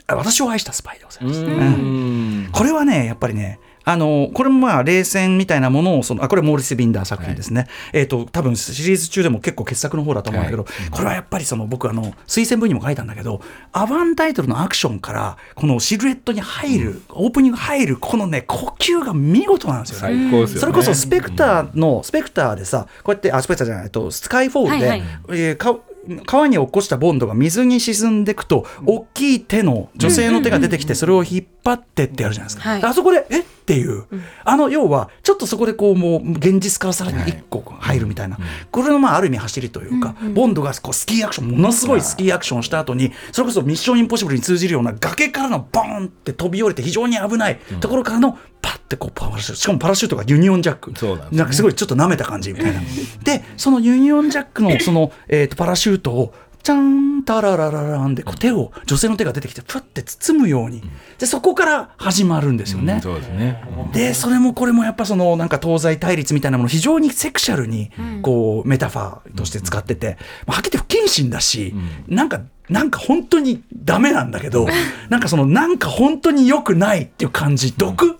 あ私を愛したスパイでございます。うん。これはね、やっぱりね、あのこれもまあ冷戦みたいなものをそのあこれモーリス・ビンダー作品ですね、えっ、と多分シリーズ中でも結構傑作の方だと思うんだけど、これはやっぱりその僕あの推薦文にも書いたんだけどアバンタイトルのアクションからこのシルエットに入る、オープニング入るこのね呼吸が見事なんですよね。最高ですよね。それこそスペクターの、スペクターでさ、こうやって、あ、スペクターじゃない、と、スカイフォールで、はいはい。えーか川に落っこちたボンドが水に沈んでいくと、大きい手の女性の手が出てきて、それを引っ張ってってやるじゃないですか。はい。あそこで、え？っていう、あの、要は、ちょっとそこでこう、もう、現実からさらに一個入るみたいな、これの、まあ、ある意味走りというか、ボンドがこうスキーアクション、ものすごいスキーアクションをした後に、それこそミッションインポッシブルに通じるような崖からのボーンって飛び降りて非常に危ないところからの、パッてこうパラシュートしかもパラシュートがユニオンジャック。そうなんですね。かすごいちょっと舐めた感じみたいな。[LAUGHS] でそのユニオンジャックのその、えー、とパラシュートをチャンタラララランでこう手を女性の手が出てきてプッて包むように。でそこから始まるんですよね。そうですね、でそれもこれもやっぱそのなんか東西対立みたいなものを非常にセクシャルにこうメタファーとして使ってて、まあはっきり言って不謹慎だし、なんかなんか本当にダメなんだけどなんかそのなんか本当に良くないっていう感じ毒、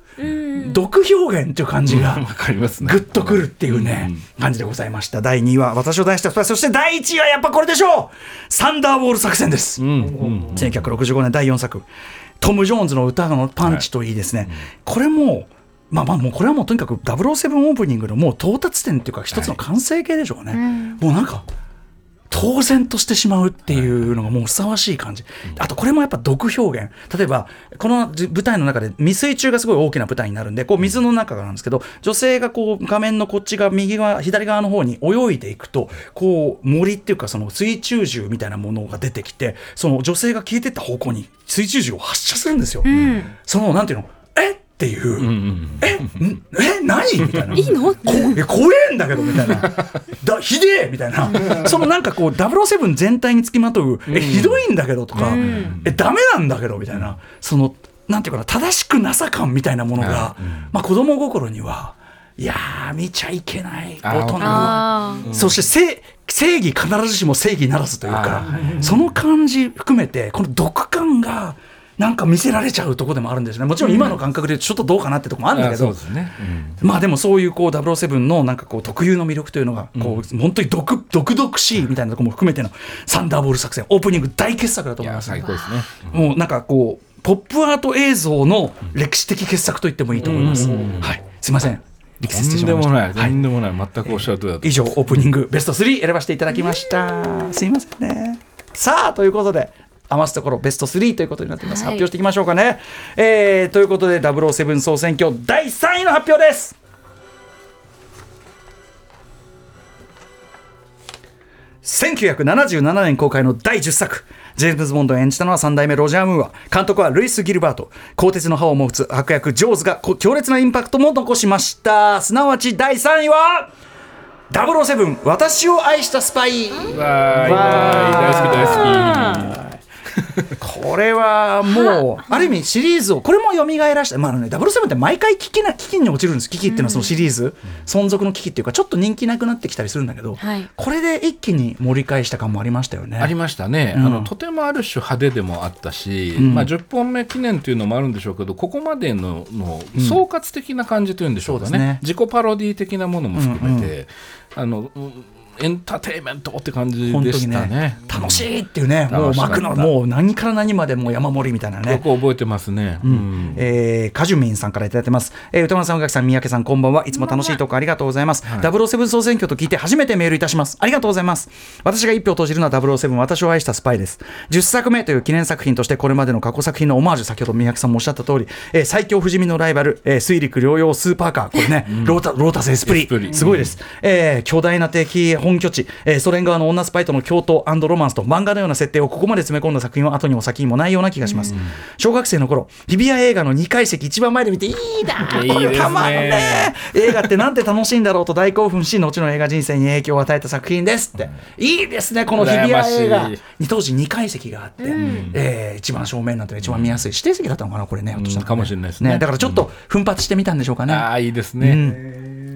毒表現っていう感じがわかりますね。グッとくるっていうね、感じでございました。第2位は私を題したそして第1位はやっぱこれでしょう！サンダーボール作戦です。1965年第4作。トム・ジョーンズの歌のパンチといいですね、これもまあまあもうこれはもうとにかく007オープニングのもう到達点っていうか一つの完成形でしょうね、もうなんか当然としてしまうっていうのがもうふさわしい感じ、あとこれもやっぱ毒表現。例えばこのじ舞台の中で未水中がすごい大きな舞台になるんでこう水の中なんですけど女性がこう画面のこっち側右側左側の方に泳いでいくとこう森っていうかその水中銃みたいなものが出てきてその女性が消えてった方向に水中銃を発射するんですよ。そのなんていうの？え？っていう、えんえ何？みたいな。いいの？こえ怖えんだけどみたいな。だひでえみたいな。そのなんかこう007全体につきまとう、えひどいんだけどとか、えダメなんだけどみたいな。そのなんていうかな正しくなさ感みたいなものが、まあ子供心にはいやー見ちゃいけない大人あそして正正義必ずしも正義ならずというかその感じ含めてこの毒感がなんか見せられちゃうところでもあるんですね。もちろん今の感覚でちょっとどうかなってとこもあるんだけど、うですね、まあでもそういうこう007のなんかこう特有の魅力というのがこう本当に毒毒々しいみたいなところも含めてのサンダーボール作戦オープニング大傑作だと思います。ね、もうなんかこうポップアート映像の歴史的傑作と言ってもいいと思います。はい、すいません。力説してしまいました。とんでもない、はい。とんでもない、全くおっしゃる通りだと以上オープニングベスト3選ばせていただきました。すいませんね。さあということで余すところベスト3ということになっています、はい。発表していきましょうかね、えーということで007総選挙第3位の発表です。1977年公開の第10作。ジェームズ・ボンドを演じたのは3代目ロジャー・ムーア。監督はルイス・ギルバート。鋼鉄の歯を持つ悪役ジョーズがこ強烈なインパクトも残しました。すなわち第3位は007私を愛したスパイ。わーいわーい大好き大好きこれはもうある意味シリーズをこれも蘇らして、まああのね、007って毎回危機な危機に落ちるんです危機っていうのはそのシリーズ、存続の危機っていうかちょっと人気なくなってきたりするんだけど、はい。これで一気に盛り返した感もありましたよね。ありましたね、うん。あのとてもある種派手でもあったし、ん。まあ、10本目記念というのもあるんでしょうけどここまでのの総括的な感じというんでしょうかね,、自己パロディ的なものも含めて、あのうんエンターテインメントって感じ本当にでしたね。ね楽しいっていうね、もう楽しかった。幕のもう何から何までもう山盛りみたいなよねく覚えてますね、うん。えーカジュミンさんからいただいてます、えー歌丸さん、宇垣さん、三宅さん、こんばんは。いつも楽しいトークありがとうございます。007総選挙と聞いて初めてメールいたします。ありがとうございます。私が一票を投じるのは007、私を愛したスパイです。10作目という記念作品として、これまでの過去作品のオマージュ、先ほど三宅さんもおっしゃった通り、えー最強不死身のライバル、えー水陸両用スーパーカー、これね、ロータロータスエスプリ。すごいです。えー巨大な敵。本拠地、えーソ連側の女スパイとの共闘ロマンスと漫画のような設定をここまで詰め込んだ作品は後にも先にもないような気がします。小学生の頃、日比谷映画の2階席一番前で見ていいな、いれたまんね映画ってなんて楽しいんだろうと大興奮し、後の映画人生に影響を与えた作品ですって。いいですね、この日比谷映画。に当時2階席があって、えー一番正面なんて一番見やすい。指定席だったのかな、これね。ひょっとしたらね。かもしれないですね。だからちょっと奮発してみたんでしょうかね。ああいいですね、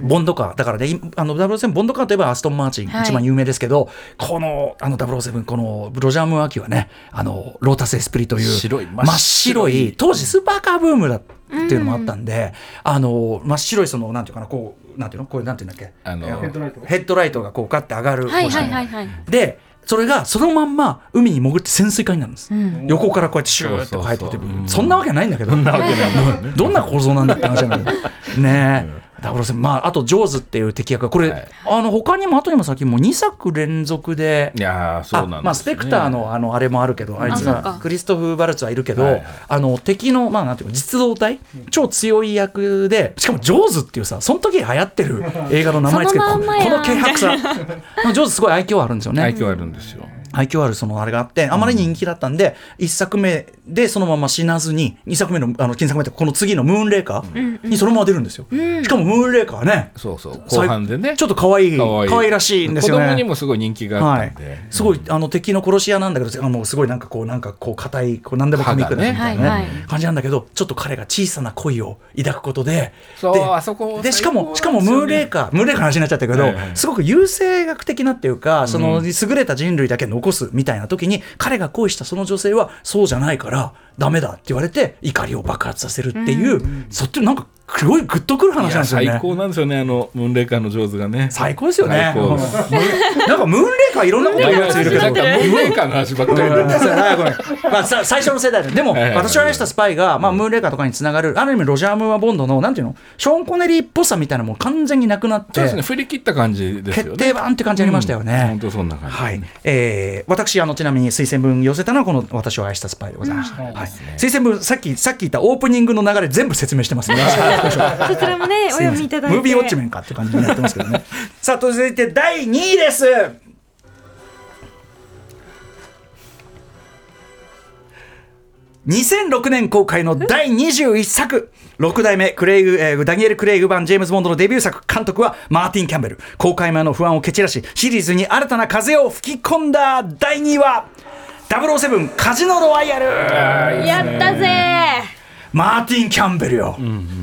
ボンドカー、だからね、いあの007、ボンドカーといえばアストン・マーチン、はい。一番有名ですけど、このあの007、このロジャー・ムーアキはね、あのロータス・エスプリという白い真っ白い、当時スーパーカーブームだっていうのもあったんで、あの真っ白い、そのなんていうかな、こう、なんていうの、これなんていうんだっけ、あのヘッドライトが。こう、ガッて上がる、はいはいはいはい。で、それがそのまんま海に潜って潜水艦になるんです、横からこうやってシューって入ってきてそうそうそう。そんなわけないんだけど。どんなわけないどんな構造なんだって話なんだけど。ねえダブルセブン。まああとジョーズっていう敵役がこれ、はい。あの他にも後にも先にも2作連続でいやーそうなんです、ね、あまあ、スペクターのあのあれもあるけどあいつがクリストフ・バルツはいるけど、はいはい。あの敵の、まあ、なんていうか実動隊超強い役でしかもジョーズっていうさその時流行ってる映画の名前つけてこの軽薄さ。[LAUGHS] ジョーズすごい愛嬌あるんですよね。愛嬌あるんですよ愛嬌あるそのあれがあってあまりに人気だったんで、一作目でそのまま死なずに二作目のあの金作目ってこの次のムーンレイカーにそのまま出るんですよ、しかもムーンレイカーねそうそう。後半でね。ちょっと可愛い可愛い。可愛らしいんですよね。子供にもすごい人気があはいったんで、、すごいあの敵の殺し屋なんだけどあのすごいなんかこうなんかこう硬いこう何でも噛み砕くみたいなね、歯がねはいはい。感じなんだけどちょっと彼が小さな恋を抱くことでそうであそこでしかもしかもムーンレイカームーンレイカーの話になっちゃったけど、はいはいすごく優生学的なっていうかその優れた人類だけ残すみたいな時に彼が恋したその女性はそうじゃないからダメだって言われて怒りを爆発させるっていう、そっちなんかすごいグッとくる話なんですよね。最高なんですよねあのムーンレイカーの上手がね。最高ですよね。なんかムーンレイカーいろんなこと言うやついるけど。なんかムーンレイカーの話ばっかり最初の世代ででも私が愛したスパイが、まあ、ムーンレイカーとかにつながるある意味ロジャー・ムーア・ボンドのなんていうの？ショーン・コネリーっぽさみたいなのも完全になくなってそうですね。振り切った感じですよ決ね定版って感じありましたよね。本当そんな感じ、はい。えー私あのちなみに推薦文寄せたのはこの「私を愛したスパイ」でございました、はい、推薦文さっきさっき言ったオープニングの流れ全部説明してますね。[LAUGHS] そちらもね、お読みいただいて。ムービーウォッチメンかって感じになってますけどね。さあ続いて第2位です。2006年公開の第21作。6代目クレイグ、えーダニエル・クレイグ版ジェームズ・ボンドのデビュー作監督はマーティン・キャンベル。公開前の不安を蹴散らしシリーズに新たな風を吹き込んだ第2位は007カジノロワイヤル。やったぜ。マーティン・キャンベルよ、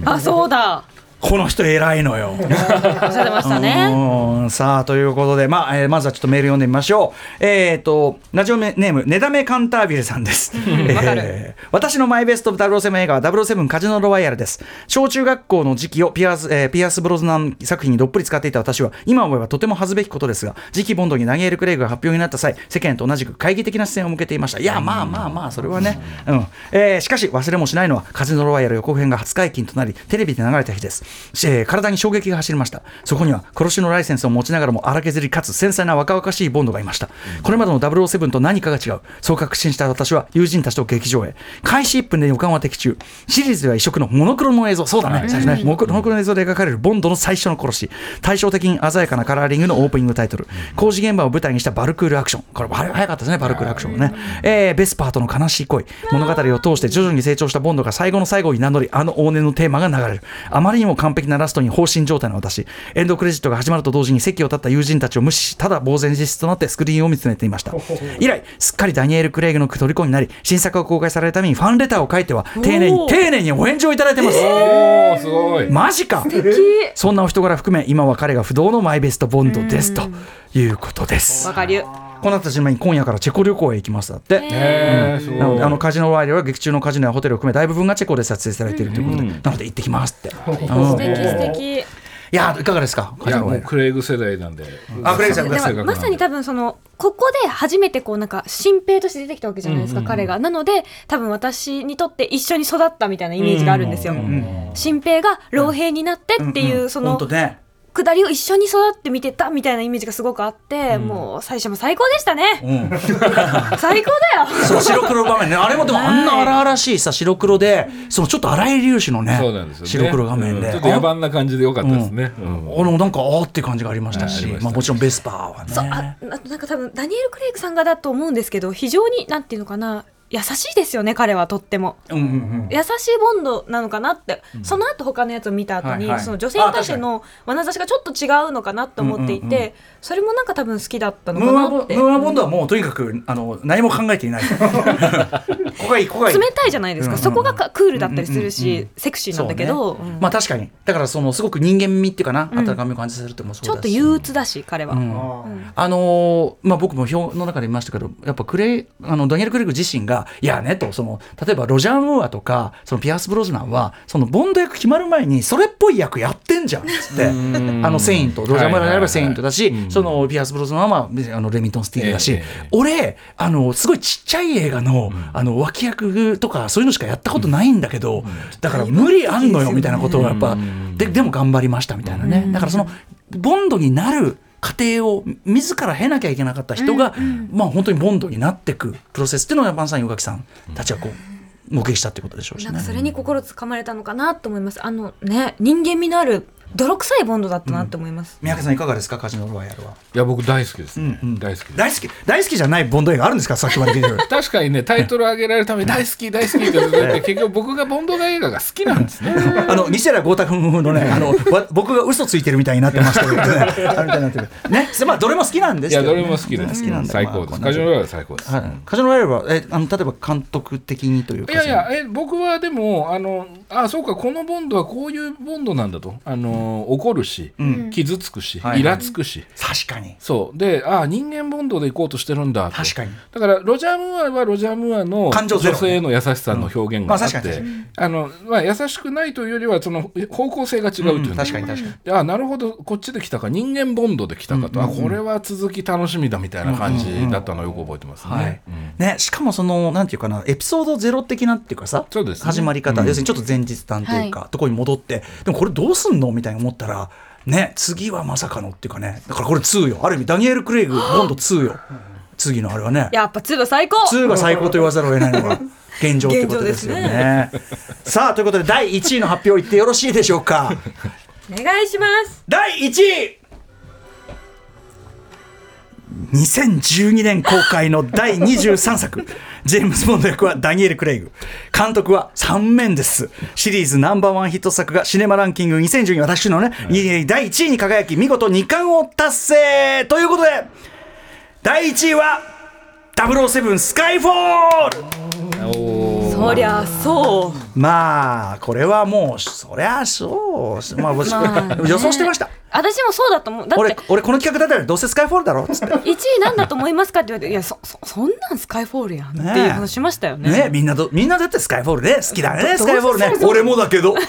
あ、そうだ。この人偉いのよ [LAUGHS] おっしゃってましたね。うんさあということで、まあえーまずはちょっとメール読んでみましょう。えっ、とラジオネームねだめカンタービレさんです。えー私のマイベスト007映画は007カジノロワイヤルです。小中学校の時期をピアス、えーピアスブロズナン作品にどっぷり使っていた私は今思えばとても恥ずべきことですが次期ボンドにダニエル・クレイグが発表になった際世間と同じく懐疑的な視線を向けていました。いやまあまあまあそれはね。うんえーしかし忘れもしないのはカジノロワイヤル予告編が初解禁となりテレビで流れた日です。えー体に衝撃が走りました。そこには殺しのライセンスを持ちながらも荒削りかつ繊細な若々しいボンドがいました。これまでの007と何かが違う。そう確信した私は友人たちと劇場へ。開始1分で予感は的中。シリーズでは異色のモノクロの映像。そうだね。最初ね。モノクロの映像で描かれるボンドの最初の殺し。対照的に鮮やかなカラーリングのオープニングタイトル。工事現場を舞台にしたバルクールアクション。これ早早かったですね、バルクールアクションね。えーベスパーとの悲しい恋。物語を通して徐々に成長したボンドが最後の最後に名乗り、あの往年のテーマが流れる。あまりにも完璧なラストに放心状態の私。エンドクレジットが始まると同時に席を立った友人たちを無視し、ただ呆然自失となってスクリーンを見つめていました。以来、すっかりダニエル・クレイグの虜になり、新作が公開されるためにファンレターを書いては、丁寧に、丁寧にお返事をいただいてます。おおすごいマジかそんなお人柄含め今は彼が不動のマイベストボンドですということですわかる。この後ちなみに今夜からチェコ旅行へ行きますだって。へー。すごい。なのであのカジノワイルは劇中のカジノやホテルを含め大部分がチェコで撮影されているということで、なので行ってきますって、[LAUGHS] うん。素敵。素敵。いやいかがですか？いやもうクレイグ世代なんで。あクレイグまさに多分そのここで初めてこうなんか新兵として出てきたわけじゃないですか、うん。うんうん彼が。なので多分私にとって一緒に育ったみたいなイメージがあるんですよ、新兵が老兵になってっていうその本当ねくだりを一緒に育って見てたみたいなイメージがすごくあって、もう最初も最高でしたね、うん。[LAUGHS] 最高だよ。[LAUGHS] そう白黒画面ね。あれもでもあんな荒々しいさ白黒でそのちょっと荒井粒子のねそうなんですよね。白黒画面で、うん。ちょっと野蛮な感じでよかったですね、うん。あのなんかあーって感じがありましたし、はいました。まあ、もちろんベスパーはね。そうあななんか多分ダニエル・クレイグさんがだと思うんですけど非常になんていうのかな優しいですよね彼はとっても。うんうんうん。優しいボンドなのかなって、その後他のやつを見た後に、はいはい。その女性に対しての眼差しがちょっっと違うのかなと思っていて、うんうんうん。それもなんか多分好きだったのかなって。ムーアボンドはもうとにかくあの何も考えていな [LAUGHS] い。冷たいじゃないですか、うん。うんそこがかクールだったりするし、うんうんうん。セクシーなんだけど、ねうんまあ確かに。だからそのすごく人間味っていうかな。うん。温かみを感じさせるってもそうだし。ちょっと憂鬱だし彼は、うん。あのーまあ、僕も表の中で見ましたけどやっぱクレイあのダニエル・クレイグ自身がいやねとその例えばロジャー・ムーアとかそのピアース・ブロズナンはそのボンド役決まる前にそれっぽい役やってんじゃんっつって。あのセイントロジャー・ムーアであればセイントだし、そのピアース・ブロズナンは、まあ、あのレミントン・スティールだし、ええ俺あのすごいちっちゃい映画の,、あの脇役とかそういうのしかやったことないんだけど、だから無理あんのよみたいなことをやっぱ、ででも頑張りましたみたいなね、だからそのボンドになる過程を自ら経なきゃいけなかった人が、まあ本当にボンドになっていくプロセスっていうのがバンサイン宇垣さんたちはこう目撃したってことでしょうしねなんか。それに心つかまれたのかなと思いますあのね人間味のある泥臭いボンドだったなって思います、三宅さんいかがですか？カジノロワイヤルは。いや僕大好きです、うんうん。大好き大好き。大好きじゃないボンド映画あるんですか？さっきまで聞いてる。[LAUGHS] 確かにねタイトル上げられるために大好き大好きって言って結局僕がボンドガ映画が好きなんですね。[LAUGHS] あの西原豪太君のねあのわ僕が嘘ついてるみたいになってましたけどね。[LAUGHS] あみたいになってる。ねまあどれも好きなんですけど、ね。いやどれも好きです、好きなんだ最高です。まあカジノロワイヤル最高です、はい、カジノロワイヤルはえあの例えば監督的にというかいやいやえ僕はでもあのあそうかこのボンドはこういうボンドなんだと。あの怒るし、ん。傷つくし、はいイラつくし。確かに。そう。であ人間ボンドで行こうとしてるんだと。確かに。だからロジャー・ムーアはロジャー・ムーアの女性の優しさの表現があって、優しくないというよりはその方向性が違うという、確かに確かに。あなるほどこっちで来たか。人間ボンドで来たかと、あこれは続き楽しみだみたいな感じだったのをよく覚えてますね。ね、しかもそのなんていうかなエピソードゼロ的なっていうかさそうですね。始まり方、うん。要するにちょっと前日談というか、ところに戻ってでもこれどうすんのみたいに思ったらね次はまさかのっていうかね。だからこれ2よある意味ダニエル・クレイグボンド2よ次のあれはね。やっぱ2は最高。2が最高と言わざるを得ないのが [LAUGHS] 現状ってことですよね。さあということで第1位の発表いってよろしいでしょうか。お願いします。第1位2012年公開の第23作ジェームズ・ボンド役はダニエル・クレイグ。監督はサン・メンデスシリーズナンバーワンヒット作がシネマランキング2012私のね、第1位に輝き見事2冠を達成ということで第1位は007スカイフォール。そりゃそう。まあこれはもうそりゃそう。まあ、私まあね。予想してました私もそうだと思う。だって俺俺この企画だったらどうせスカイフォールだろっつって。1位なんだと思いますかって言われていやそそそんなんスカイフォールやんっていう話しましたよね。ねみんなどみんなだってスカイフォールね。好きだねどスカイフォールね。俺もだけど。[LAUGHS] ね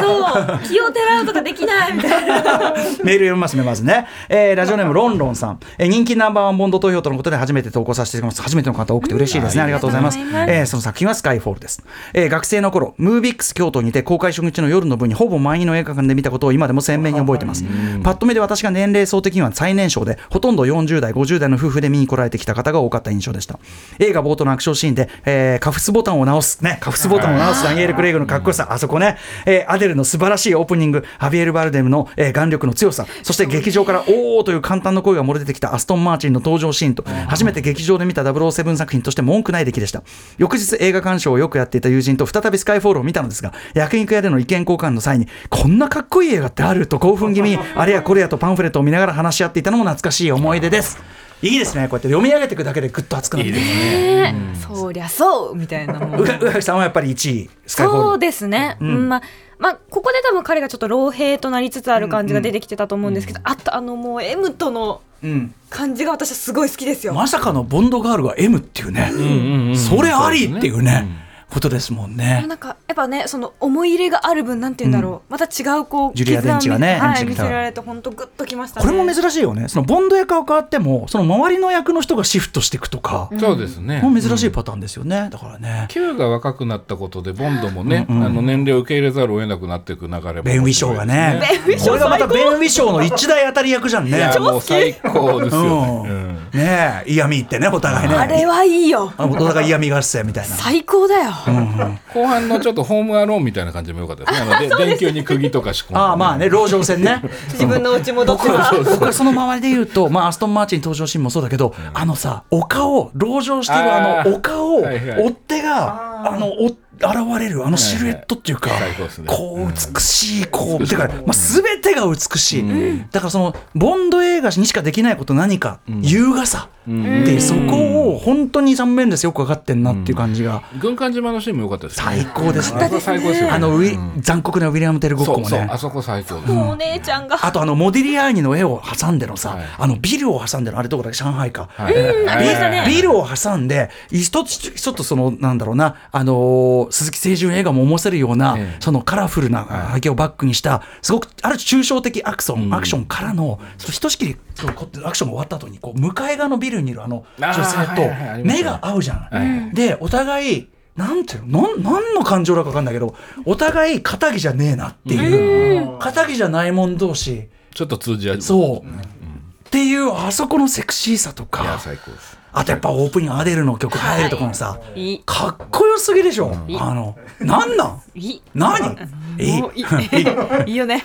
そう。気をてらうとかできないみたいな。メール読みますねまずね、えーラジオネームロンロンさん、えー人気ナンバーワンボンド投票とのことで初めて投稿させていただきます初めての方多くて嬉しいですね、ありがとうございます。ありがとうございます。えーその作品はスカイフォールです、えー学生の頃ムービックス京都にて公開初日の夜の部にほぼ満員の映画館で見たことを今でも鮮明に覚えてます。パッと見で私が年齢層的には最年少でほとんど40代50代の夫婦で見に来られてきた方が多かった印象でした。映画冒頭のアクションシーンで、えーカフスボタンを直す。ねカフスボタンを直すダニエル・クレイグのかっこよさ。あそこね、えーアデルの素晴らしいオープニング。ハビエル・バルデムの、えー眼力の強さ。そして劇場から「おー」という簡単な声が漏れてきたアストン・マーチンの登場シーンと初めて劇場で見た007作品として文句ない出来でした。翌日映画鑑賞をよくやっていた友人と再びスカイフォールを見たのですが焼肉屋での意見交換の際にこんなかっこいい映画ってあると興奮気味。に [LAUGHS] あれやこれやとパンフレットを見ながら話し合っていたのも懐かしい思い出です。いいですね。こうやって読み上げていくだけでぐっと熱くなって。いいですねそりゃそうみたいなも。んうがうがきさんはやっぱり1位スカイフォール。そうですね、うん。まあまあここで多分彼がちょっと老兵となりつつある感じが出てきてたと思うんですけど、あとあのもう M とのうん。感じが私はすごい好きですよ、まさかのボンドガールが M っていうね、うんうんうんそれありっていうね、ことですもんね。なんかやっぱねその思い入れがある分なんて言うんだろう、また違うこうジュリアデンチがねはい、見せられて本当グッときましたねこれも珍しいよね。そのボンド役が変わっても、その周りの役の人がシフトしていくとか、そうですね。もう珍しいパターンですよね。だからね。Q が若くなったことでボンドもね、うんうんあの年齢を受け入れざるを得なくなっていく流れもベン・ウィショーがね。ベンウィショーこれがまたベン・ウィショーの一大当たり役じゃんね。いやもう最高ですよね。うんうんねえ嫌味ってねお互いねあれはいいよあお互い嫌味合戦みたいな最高だよ、[LAUGHS] 後半のちょっとホームアローンみたいな感じも良かったですね。あので [LAUGHS] 電球に釘とか仕込んで、ああまあね籠城戦ね。[LAUGHS] 自分の家戻って僕はその周りで言うと、まあ、アストン・マーチン登場シーンもそうだけど、あのさ丘を籠城してるあの丘をはいはい。追っ手があのお現れるあのシルエットっていうか、こう美しいこうてか、まあ、全てが美しい、だからそのボンド映画にしかできないこと何か、優雅さでそこを本当にサム・メンデスよく分かってんなっていう感じが。軍艦島のシーンも良かったですね。最高ですねあそこ最高ですよね。あのウィ残酷なウィリアム・テル・ゴッコもね。そうそうあそこ最高です。お姉ちゃんが。あとあのモディリアーニの絵を挟んでのさ、はい。あのビルを挟んでのあれどこだっけ？上海か、ビルを挟んで一つ一つそのなんだろうなあのー鈴木清純映画も思わせるような、ええ。そのカラフルな背景をバックにしたすごくある種抽象的アクション、アクションからのそのひとしきりこうこうアクションが終わった後にこう向かい側のビルにいるあの女性と目が合うじゃん。はい。でお互いなんていうの？なん何の感情だか分かんないけどお互い肩着じゃねえなっていう。肩着じゃないもん同士。ちょっと通じ合う。そう、っていうあそこのセクシーさといやか最高です。あとやっぱオープニングアデルの曲入るところのさ、かっこよすぎでしょ、あのなんなん？何？い。いい。[LAUGHS] いよね。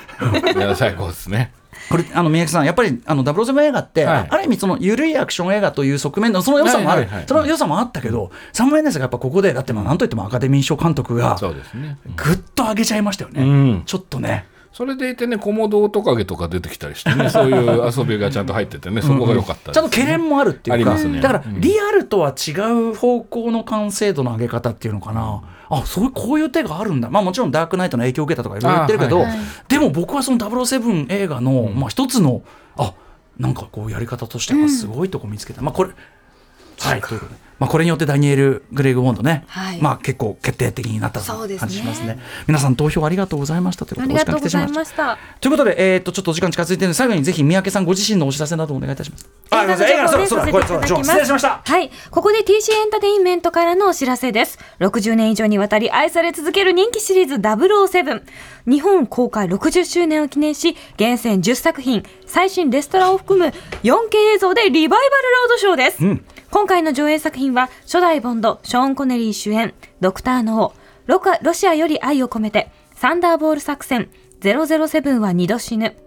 いや最高ですね。これあの宮城さんやっぱりあの007映画って、はい。ある意味その緩いアクション映画という側面のその良さもある、はいはいはい。その良さもあったけど、サム・メンデスがやっぱここでだってまあなんといってもアカデミー賞監督がそうですね。ぐっと上げちゃいましたよね、うん。ちょっとねそれでいてね、コモドオトカゲとか出てきたりしてね、[LAUGHS] そういう遊びがちゃんと入っててね、そこが良かったですちゃんと懸念もあるっていうか、ありますね。だからリアルとは違う方向の完成度の上げ方っていうのかな、あそういうこういう手があるんだ、まあ、もちろんダークナイトの影響を受けたとかいろいろ言ってるけど、あはい。でも僕はその007映画の、まあ、一つの、あなんかこうやり方としてはすごいとこ見つけた、まあこれはいということで、まあ、これによってダニエル・グレイグ・ボンドね、はいまあ、結構決定的になったと感じしますね皆さん投票ありがとうございましたということでお時間ありがとうご来てしまいましざいましたたということで、えー、とちょっとお時間近づいてるので最後にぜひ三宅さんご自身のお知らせなどお願いいたします。あ映画の情報でそうださせています失礼しました。はい。ここで TC エンターテインメントからのお知らせです。60年以上にわたり愛され続ける人気シリーズ007。日本公開60周年を記念し、厳選10作品、最新レストランを含む 4K 映像でリバイバルロードショーです。今回の上映作品は、初代ボンド、ショーン・コネリー主演、ドクター・ノー、ロロシアより愛を込めて、サンダーボール作戦、007は二度死ぬ、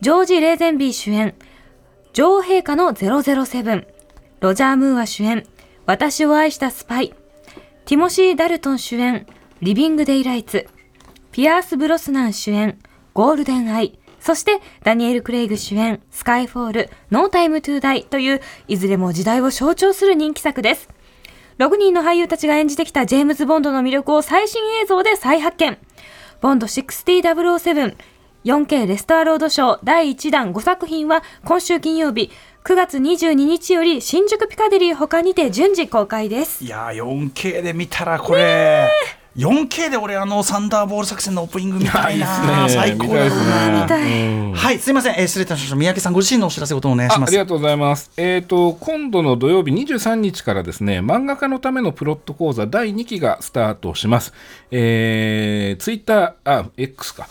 ジョージ・レーゼンビー主演、女王陛下の007、ロジャー・ムーア主演、私を愛したスパイ、ティモシー・ダルトン主演、リビング・デイ・ライツ、ピアース・ブロスナン主演、ゴールデン・アイ、そしてダニエル・クレイグ主演、スカイフォール、ノータイム・トゥ・ダイという、いずれも時代を象徴する人気作です。6人の俳優たちが演じてきたジェームズ・ボンドの魅力を最新映像で再発見。ボンド60-007 4K レストアロードショー第1弾5作品は今週金曜日9月22日より新宿ピカデリー他にて順次公開です。いやー 4K で見たらこれ、4K で俺あのサンダーボール作戦のオープニング見たいな、最高だな。見たい。はいすいません、えー失礼いたしました三宅さんご自身のお知らせごとお願いします。あありがとうございます。えっ、と、今度の土曜日23日からですね、漫画家のためのプロット講座第2期がスタートします。えー、ツイッター、あ、X か。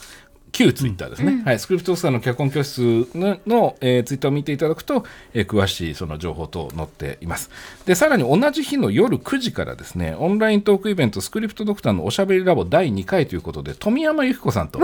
旧ツイッターですね、はい、スクリプトスターの脚本教室のの、えーツイッターを見ていただくと、えー詳しいその情報等載っています。でさらに同じ日の夜9時からですねオンライントークイベントスクリプトドクターのおしゃべりラボ第2回ということで富山由紀子さんと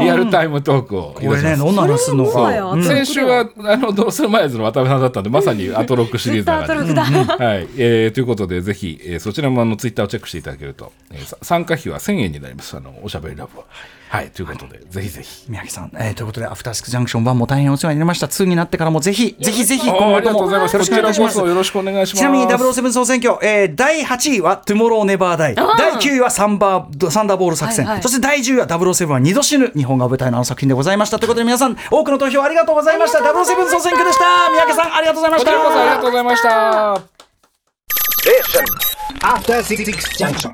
リアルタイムトークをいこれね、たします。どんな話するのか。うん。先週はあのどうする前ずの渡辺さんだったんでまさにアトロックシリーズ。はい、えーということでぜひ、えーそちらもあのツイッターをチェックしていただけると、えーさ参加費は1000円になります。あのおしゃべりラボは。はいということでぜひぜひ。宮城さん、えーということで、アフターシックスジャンクション1も大変お世話になりました。2になってからもぜひ、ぜひぜひ、あありがとう今後ともよございます。こちろしくお願いします。よろしくお願いします。ちなみに007総選挙、えー、第8位は「トゥモローネバーダイ」第9位はサンバーサンダーボール作戦、はいはい。そして第10位は007は二度死ぬ日本が舞台のあの作品でございました。ということで皆さん多くの投票ありがとうございました。007総選挙でした。三宅さんありがとうございました。ありがとうございました。After Six Junction.